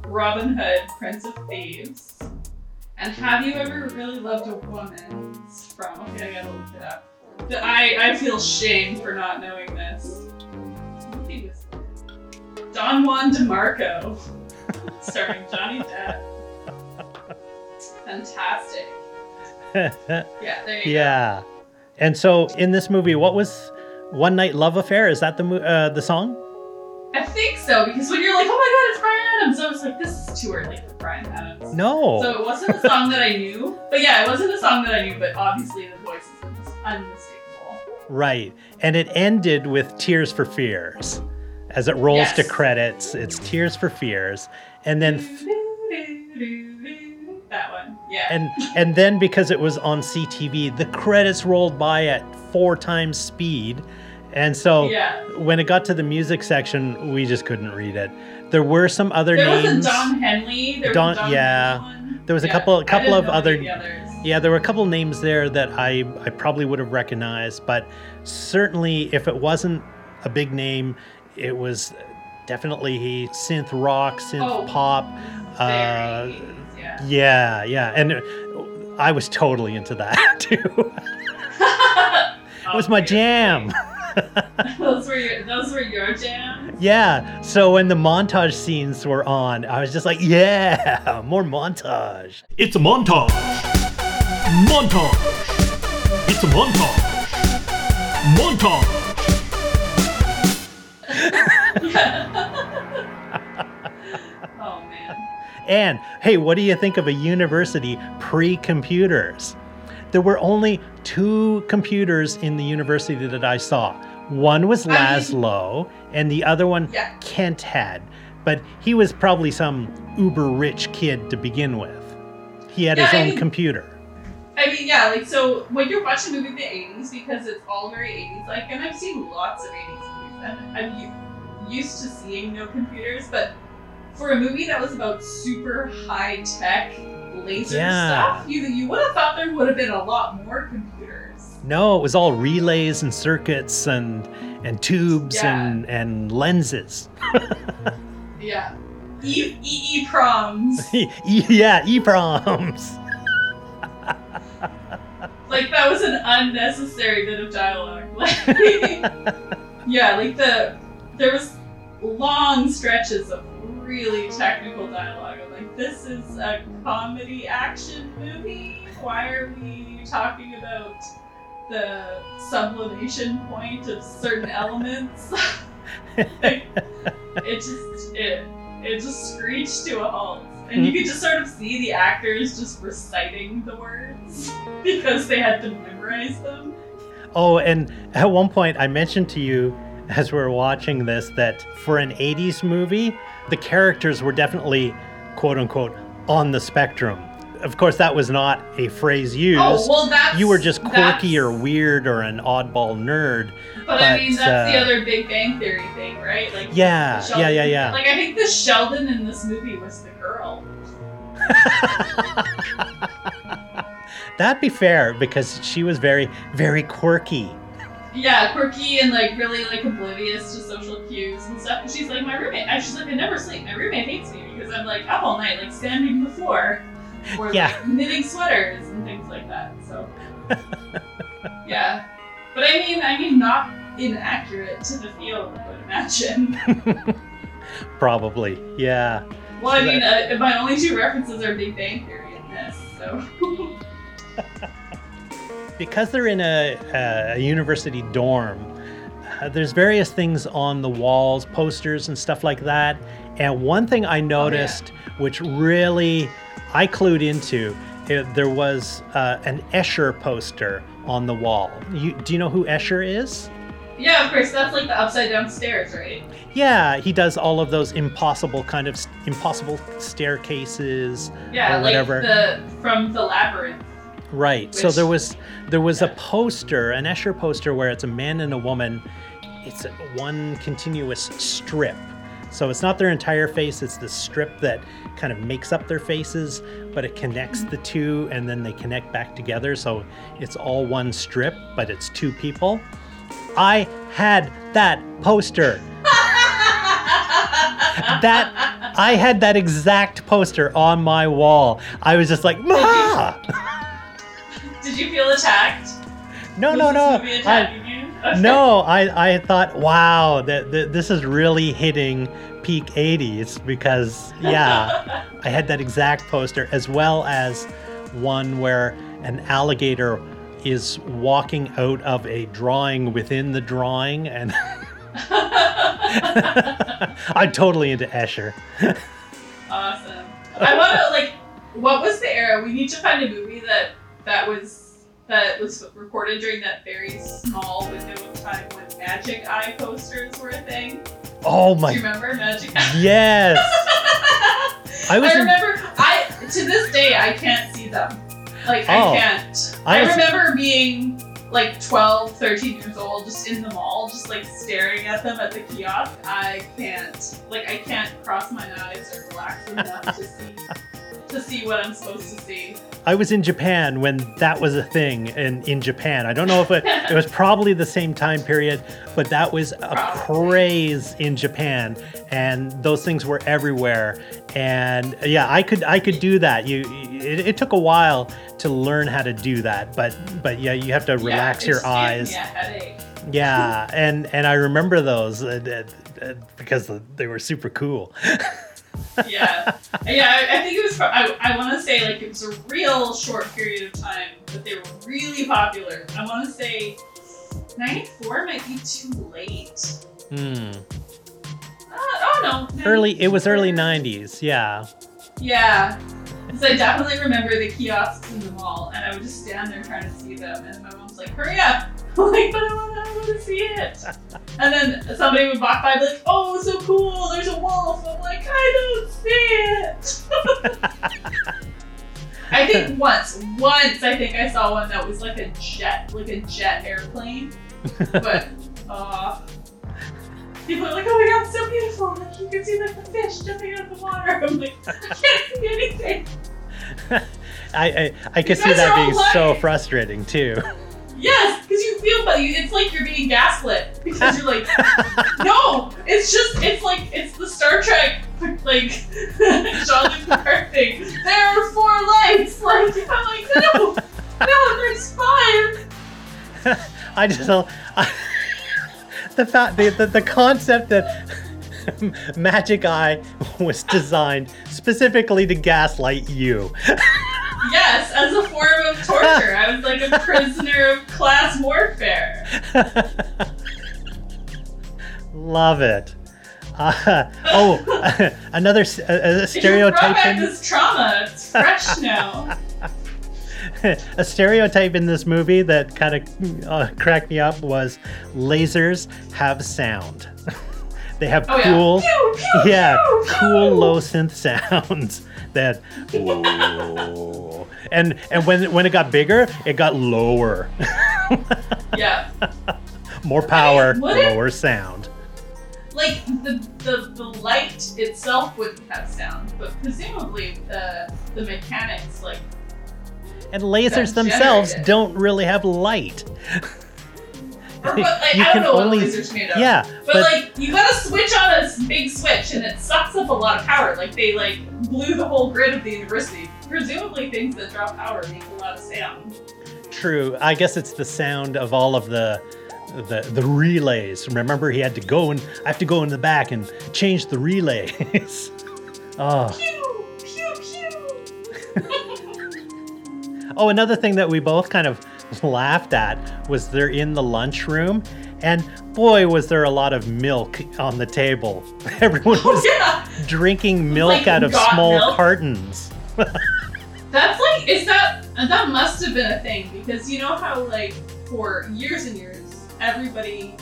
C: from Robin Hood, Prince of Thieves. And Have You Ever Really Loved a Woman? It's from. Okay, I gotta look it up. The- I, I feel shame for not knowing this. Movie was? Don Juan DeMarco, starring Johnny Depp. Fantastic. Yeah, there you
B: yeah. And so in this movie, what was One Night Love Affair? Is that the uh, the song?
C: I think so, because when you're like, oh my god, it's Bryan Adams, I was like, this is too early Bryan Adams.
B: No.
C: So it wasn't a song that I knew, but yeah, it wasn't a song that I knew, but obviously the voice is unmistakable.
B: Right. And it ended with Tears for Fears. As it rolls to credits, it's Tears for Fears. And then
C: That one, yeah.
B: and and then because it was on CTV, the credits rolled by at four times speed. And so
C: yeah.
B: when it got to the music section, we just couldn't read it. There were some other
C: There
B: names.
C: was a Don Henley. There
B: Don-
C: was a Don
B: yeah.
C: Henley.
B: There was a
C: Yeah,
B: couple-
C: I
B: couple of other-. Yeah, there were a couple names there that I, I probably would have recognized, but certainly if it wasn't a big name, it was definitely he synth rock, synth
C: Oh,
B: pop. Uh,
C: yeah.
B: yeah, yeah, and I was totally into that too. it was my jam.
C: those were your, those were your jams.
B: Yeah, so when the montage scenes were on, I was just like, yeah, more montage.
D: It's a montage. Montage. It's a montage. Montage.
C: Oh man.
B: And hey, what do you think of a university pre computers? There were only two computers in the university that I saw. One was
C: I mean-
B: Laszlo, and the other one
C: Yeah.
B: Kent had. But he was probably some uber rich kid to begin with. He had
C: Yeah,
B: his
C: I
B: own
C: mean-
B: computer.
C: I mean, yeah, like so when you're watching a movie in the '80s because it's all very '80s like, and I've seen lots of '80s movies, and I'm used to seeing no computers, but for a movie that was about super high tech laser
B: Yeah.
C: stuff, you you would have thought there would have been a lot more computers.
B: No, it was all relays and circuits and and tubes
C: Yeah.
B: and and lenses.
C: Yeah. E E proms.
B: yeah, EPROMs.
C: like that was an unnecessary bit of dialogue. Like, yeah, like the there was long stretches of really technical dialogue. I'm like, this is a comedy action movie. Why are we talking about the sublimation point of certain elements? Like, it just it it just screeched to a halt. And you hmm. could just sort of see the actors just reciting the words because they had to memorize them.
B: Oh, and at one point I mentioned to you as we were watching this that for an 80s movie, the characters were definitely quote unquote on the spectrum. Of course, that was not a phrase used.
C: Oh well, that's
B: you were just quirky or weird or an oddball nerd.
C: But, I mean,
B: but,
C: that's the
B: uh,
C: other Big Bang Theory thing, right? Like
B: Yeah,
C: Sheldon-
B: yeah, yeah, yeah.
C: Like I think the Sheldon in this movie was the girl.
B: That'd be fair because she was very, very quirky.
C: Yeah, quirky and like really like oblivious to social cues and stuff. And she's like my roommate. And she's like I never sleep. My roommate hates me because I'm like up all night, like standing on the floor, or
B: Yeah.
C: like knitting sweaters and things like that. So yeah, but I mean, I mean, not inaccurate to the field, I would imagine.
B: Probably, yeah.
C: Well, I mean, uh, my only two references are Big Bang Theory and this, so.
B: because they're in a, a university dorm, uh, there's various things on the walls, posters and stuff like that. And one thing I noticed, which really I clued into, it, there was uh, an Escher poster on the wall. You, do you know who Escher is?
C: yeah, of course, that's like the upside down stairs, right?
B: Yeah, he does all of those impossible kind of s- impossible staircases.
C: Yeah,
B: Or
C: like
B: whatever.
C: the from the labyrinth.
B: Right. so there was there was a poster, an Escher poster, where it's a man and a woman. It's one continuous strip. So it's not their entire face. It's the strip that kind of makes up their faces, but it connects the two, and then they connect back together. So it's all one strip, but it's two people. I had that poster. That I had that exact poster on my wall. I was just like, Ma!
C: Did you feel attacked?
B: No,
C: Was
B: no, no. I. no, I, I thought, wow, that, that this is really hitting peak 80s because, yeah, I had that exact poster as well as one where an alligator is walking out of a drawing within the drawing and I'm totally into Escher.
C: awesome. I want to like. What was the era? We need to find a movie that that was that was recorded during that very small window of time when Magic Eye posters were a thing.
B: Oh my!
C: Do you remember Magic Eye?
B: yes. I was
C: I
B: in-
C: remember. I to this day I can't see them. Like
B: Oh.
C: I can't.
B: I
C: I, remember being like 12, 13 years old, just in the mall, just like staring at them at the kiosk. I can't. Like I can't cross my eyes or relax enough to see to see what I'm supposed to see.
B: I was in Japan when that was a thing in, in Japan. I don't know if it, it was probably the same time period, but that was a
C: Probably.
B: craze in Japan and those things were everywhere. And yeah, I could I could do that. You it, it took a while to learn how to do that, but but yeah, you have to relax
C: yeah,
B: your eyes.
C: headache.
B: Yeah, and and I remember those uh, uh, uh, because they were super cool.
C: yeah, yeah. I, I think it was. I, I want to say like it was a real short period of time, but they were really popular. I want to say '94 might be too late.
B: Hmm.
C: Uh, oh no,
B: Early it was early 90s. Yeah.
C: Yeah, because I definitely remember the kiosks in the mall, and I would just stand there trying to see them, and my mom's like, "Hurry up!" Like, "But I want, I want to see it." And then somebody would walk by, and be like, "Oh, so cool! There's a wolf." I'm like, "I don't see it." I think once, once I think I saw one that was like a jet, like a jet airplane, but uh, people are like, "Oh my god, it's so beautiful!" Like you can see like the fish jumping out of the water. I'm like, I can't see anything.
B: I I, I could see that being so frustrating too.
C: Yes, because you feel, but you, it's like you're being gaslit because you're like, no, it's just, it's like, it's the Star Trek, like, Picard thing. There are four lights. Like, I'm like, no, no, there's five.
B: I just I, the fact the, the the concept that Magic Eye was designed specifically to gaslight you.
C: Yes, as a form of torture. I was like a prisoner of class warfare.
B: Love it. Uh, oh, another s- a, a
C: You
B: stereotype.
C: back
B: in-
C: this trauma. It's fresh now.
B: a stereotype in this movie that kind of uh, cracked me up was lasers have sound. they have
C: Oh, yeah.
B: cool,
C: Pew, pew,
B: yeah,
C: pew,
B: cool low synth sounds that. Whoa. and and when when it got bigger, it got lower.
C: Yeah.
B: More power,
C: what if-
B: lower sound.
C: Like the, the the light itself wouldn't have sound, but presumably the the mechanics like
B: And lasers themselves
C: generated.
B: don't really have light.
C: or like
B: You
C: I don't
B: can
C: know
B: only-
C: what lasers made of.
B: Yeah,
C: But,
B: but
C: like you gotta switch on a big switch and it sucks up a lot of power. Like they like blew the whole grid of the university. Presumably things that draw power make a lot of sound.
B: True. I guess it's the sound of all of the the the relays. Remember, he had to go and I have to go in the back and change the relays. oh.
C: Pew pew pew.
B: Oh, another thing that we both kind of laughed at was they're in the lunchroom, and boy, was there a lot of milk on the table. Everyone
C: Oh
B: was
C: yeah.
B: drinking milk
C: Like
B: out of small
C: milk?
B: cartons.
C: That's like, is that that must have been a thing because you know how like for years and years everybody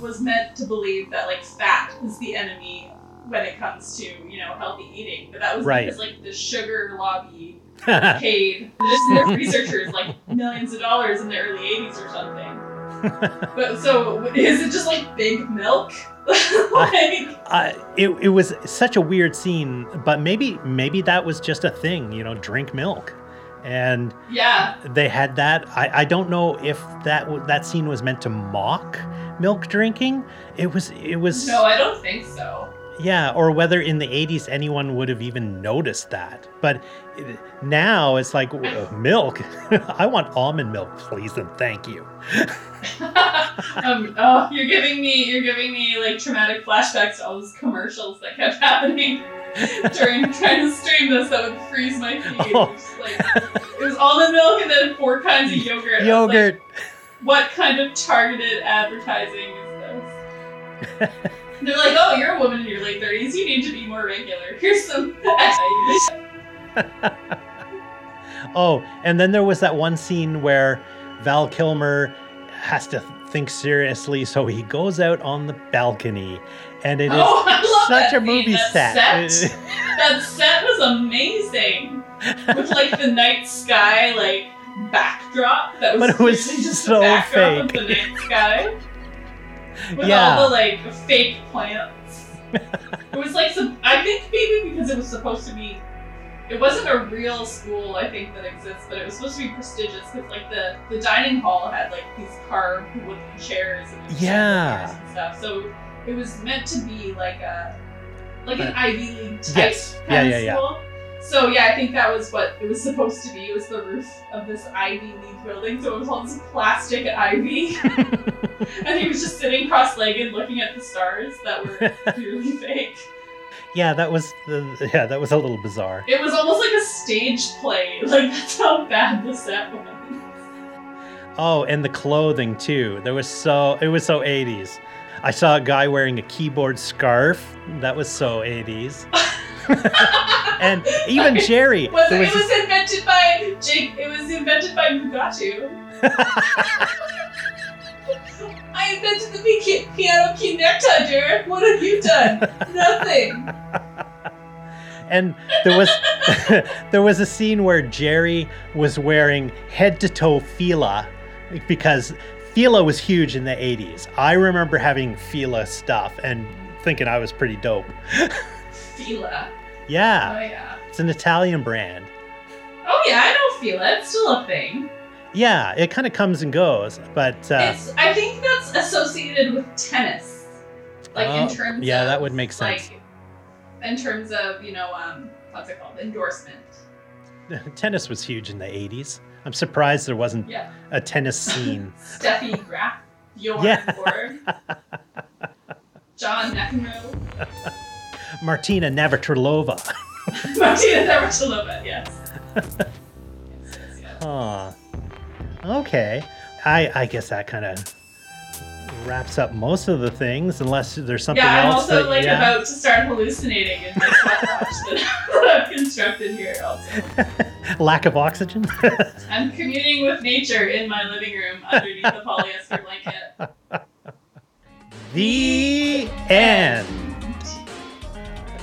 C: was meant to believe that like fat is the enemy when it comes to you know healthy eating, but that was
B: Right.
C: because like the sugar lobby paid just their researchers like millions of dollars in the early '80s or something. But so is it just like big milk? like,
B: uh, it, it was such a weird scene, but maybe maybe that was just a thing, you know, drink milk. And
C: yeah,
B: they had that. I, I don't know if that w- that scene was meant to mock milk drinking. It was it was
C: no, I don't think so.
B: Yeah, or whether in the 80s anyone would have even noticed that. But now it's like uh, milk. I want almond milk, please and thank you.
C: um, oh, you're giving me you're giving me like traumatic flashbacks to all those commercials that kept happening during trying to stream this that would freeze my feed.
B: Oh.
C: Just, like, it was almond milk and then four kinds of yogurt. Was like,
B: Yogurt.
C: what kind of targeted advertising is this? They're like, oh, you're a woman in your late 30s. You need to be more regular. Here's some.
B: Oh, and then there was that one scene where Val Kilmer has to think seriously, so he goes out on the balcony, and it
C: oh, is oh,
B: such a movie.
C: That
B: set.
C: set. that set was amazing with like the night sky like backdrop that was,
B: But it was
C: just
B: so fake.
C: the night sky with
B: Yeah.
C: all the like fake plants it was like some i think maybe because it was supposed to be it wasn't a real school i think that exists but it was supposed to be prestigious because like the the dining hall had like these carved wooden chairs and
B: Yeah.
C: chandeliers and stuff so it was meant to be like a like an Ivy League type
B: yes.
C: kind
B: Yeah,
C: of
B: yeah, yeah.
C: So yeah, I think that was what it was supposed to be. It was the roof of this Ivy League building, so it was all this plastic ivy. and he was just sitting cross-legged looking at the stars that were clearly fake.
B: yeah, that was the yeah, that was a little bizarre.
C: It was almost like a stage play. Like that's how bad the set was.
B: Oh, and the clothing too. There was so it was so 80s. I saw a guy wearing a keyboard scarf. That was so 80s. And even Jerry.
C: Was it
B: was
C: was invented by Jake? It was invented by Mugatu. I invented the pi- piano connector, Derek. What have you done? Nothing.
B: and there was there was a scene where Jerry was wearing head to toe Fila because Fila was huge in the 80s. I remember having Fila stuff and thinking I was pretty dope.
C: Fila.
B: Yeah,
C: Oh yeah.
B: it's an Italian brand.
C: Oh yeah, I know Fila. It's still a thing.
B: Yeah, it kind of comes and goes, but uh,
C: It's. I think that's associated with tennis. Like
B: Oh,
C: in terms.
B: yeah,
C: of,
B: that would make sense.
C: Like, in terms of you know um what's it called endorsement.
B: tennis was huge in the 80s. I'm surprised there wasn't
C: Yeah.
B: a tennis scene.
C: Steffi Graf, Bjorn
B: Yeah.
C: Borg, John McEnroe,
B: Martina Navratilova.
C: Martina Navratilova, yes. yes, yes, yes.
B: Huh. Okay. I I guess that kind of wraps up most of the things, unless there's something else.
C: Yeah, I'm
B: else
C: also
B: that
C: like
B: yeah.
C: about to start hallucinating in this that I've constructed here. Also,
B: lack of oxygen.
C: I'm communing with nature in my living room underneath the polyester blanket.
B: the end.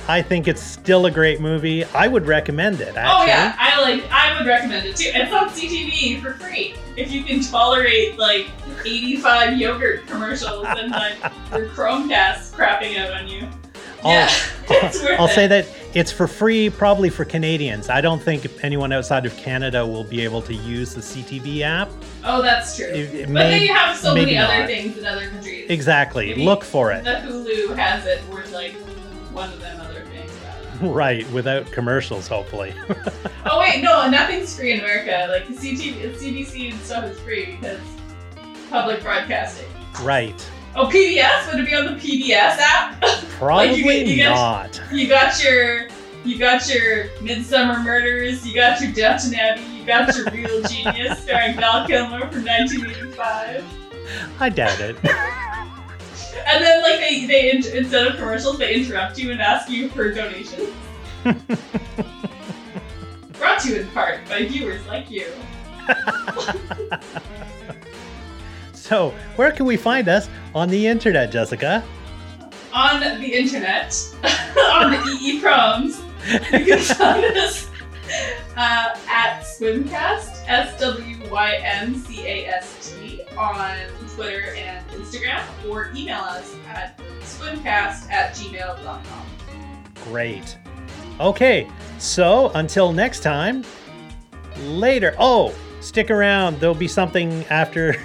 B: I think it's still a great movie. I would recommend it. Actually.
C: Oh yeah, I like. I would recommend it too. It's on CTV for free if you can tolerate like 85 yogurt commercials and like your Chromecast crapping out on you.
B: I'll-
C: yeah,
B: I'll
C: it.
B: say that it's for free, probably for Canadians. I don't think anyone outside of Canada will be able to use the CTV app.
C: Oh, that's true.
B: It- it
C: but
B: may-
C: they have so many other
B: not.
C: things in other countries.
B: Exactly.
C: Maybe
B: Look for it.
C: The Hulu has it. We're like one of them.
B: Right, without commercials, hopefully.
C: Oh wait, no, nothing's free in America. Like the CTV, CBC and stuff is free because public broadcasting.
B: right.
C: Oh, PBS? Would it be on the PBS app?
B: Probably
C: get- you get-
B: not.
C: you got your, you got your Midsomer Murders. You got your Downton Abbey. You got your Real Genius starring Val Kilmer from 1985.
B: I doubt it.
C: And then like they, they instead of commercials, they interrupt you and ask you for donations. Brought to you in part by viewers like you.
B: so, where can we find us on the internet, Jessica?
C: on the internet, on the EEPROMs, you can find us uh, at Swymcast, S W Y M C A S T, on Twitter and Instagram, or email us at swymcast at gmail.com.
B: Great. Okay, so until next time, later. Oh, stick around. There'll be something after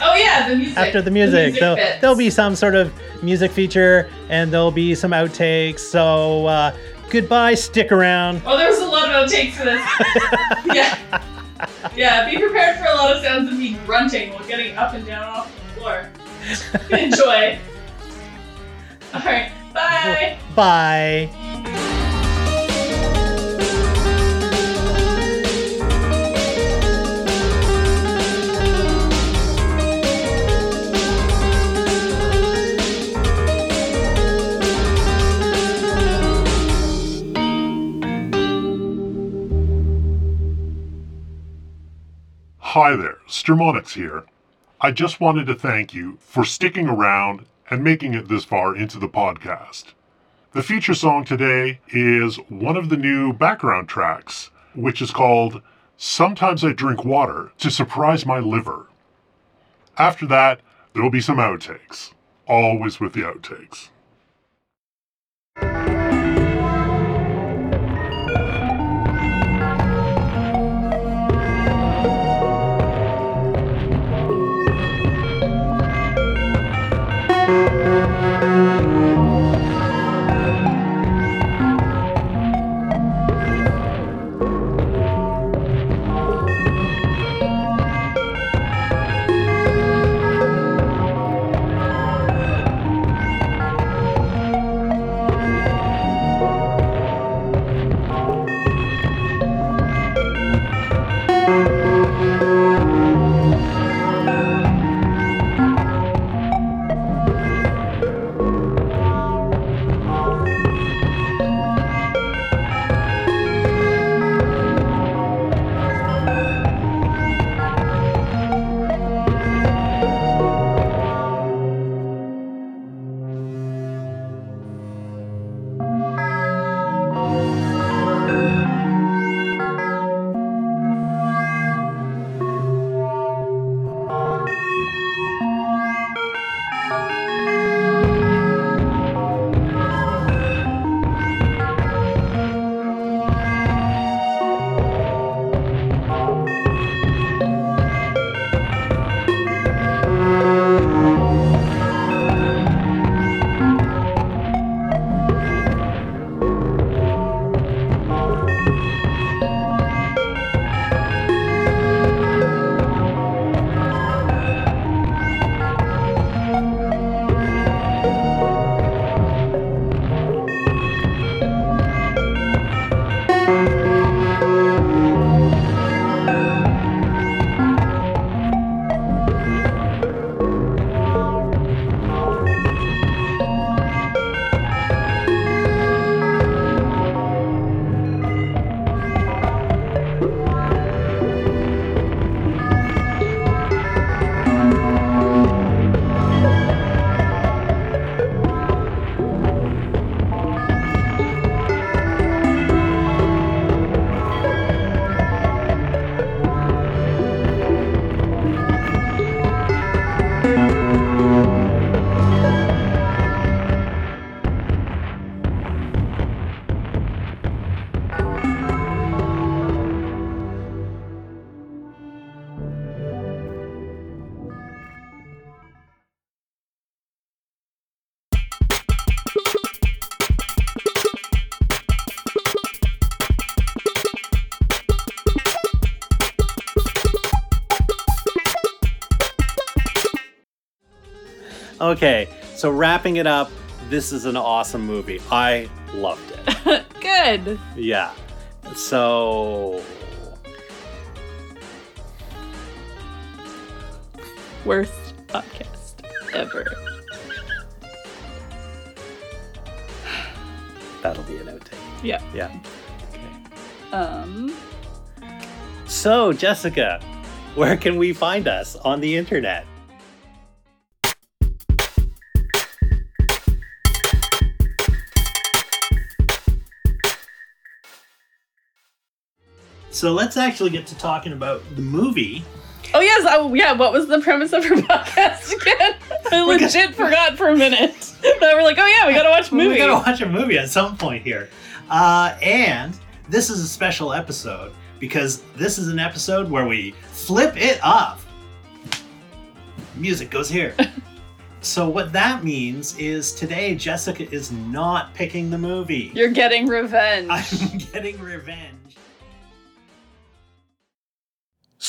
C: Oh, yeah, the music.
B: after the music. there'll,
C: bits.
B: there'll be some sort of music feature and there'll be some outtakes. So uh, goodbye, stick around.
C: Oh, there was a lot of outtakes for this. yeah. Yeah, be prepared for a lot of sounds of me grunting while getting up and down off the floor. Enjoy. Alright, bye.
B: Bye.
A: Hi there, Stermonix here. I just wanted to thank you for sticking around and making it this far into the podcast. The feature song today is one of the new background tracks, which is called Sometimes I Drink Water to Surprise My Liver. After that, there will be some outtakes. Always with the outtakes.
B: So wrapping it up, this is an awesome movie. I loved it.
C: Good.
B: yeah. So
C: Worst podcast ever.
B: that'll be an outtake.
C: Yeah.
B: Yeah. Okay.
C: Um.
B: So, Jessica, where can we find us on the internet? So let's actually get to talking about the movie.
C: Oh yes. Oh yeah. What was the premise of her podcast again? I legit forgot for a minute. But we're like, oh yeah, we gotta watch a movie.
B: We gotta watch a movie at some point here. Uh, and this is a special episode because this is an episode where we flip it up. Music goes here. so what that means is today Jessica is not picking the movie.
C: You're getting revenge.
B: I'm getting revenge.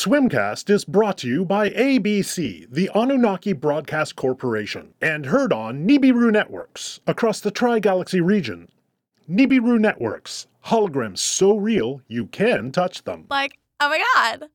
A: Swymcast is brought to you by ABC, the Anunnaki Broadcast Corporation, and heard on Nibiru Networks across the Tri Galaxy region. Nibiru Networks, holograms so real you can touch them.
E: Like, oh my god.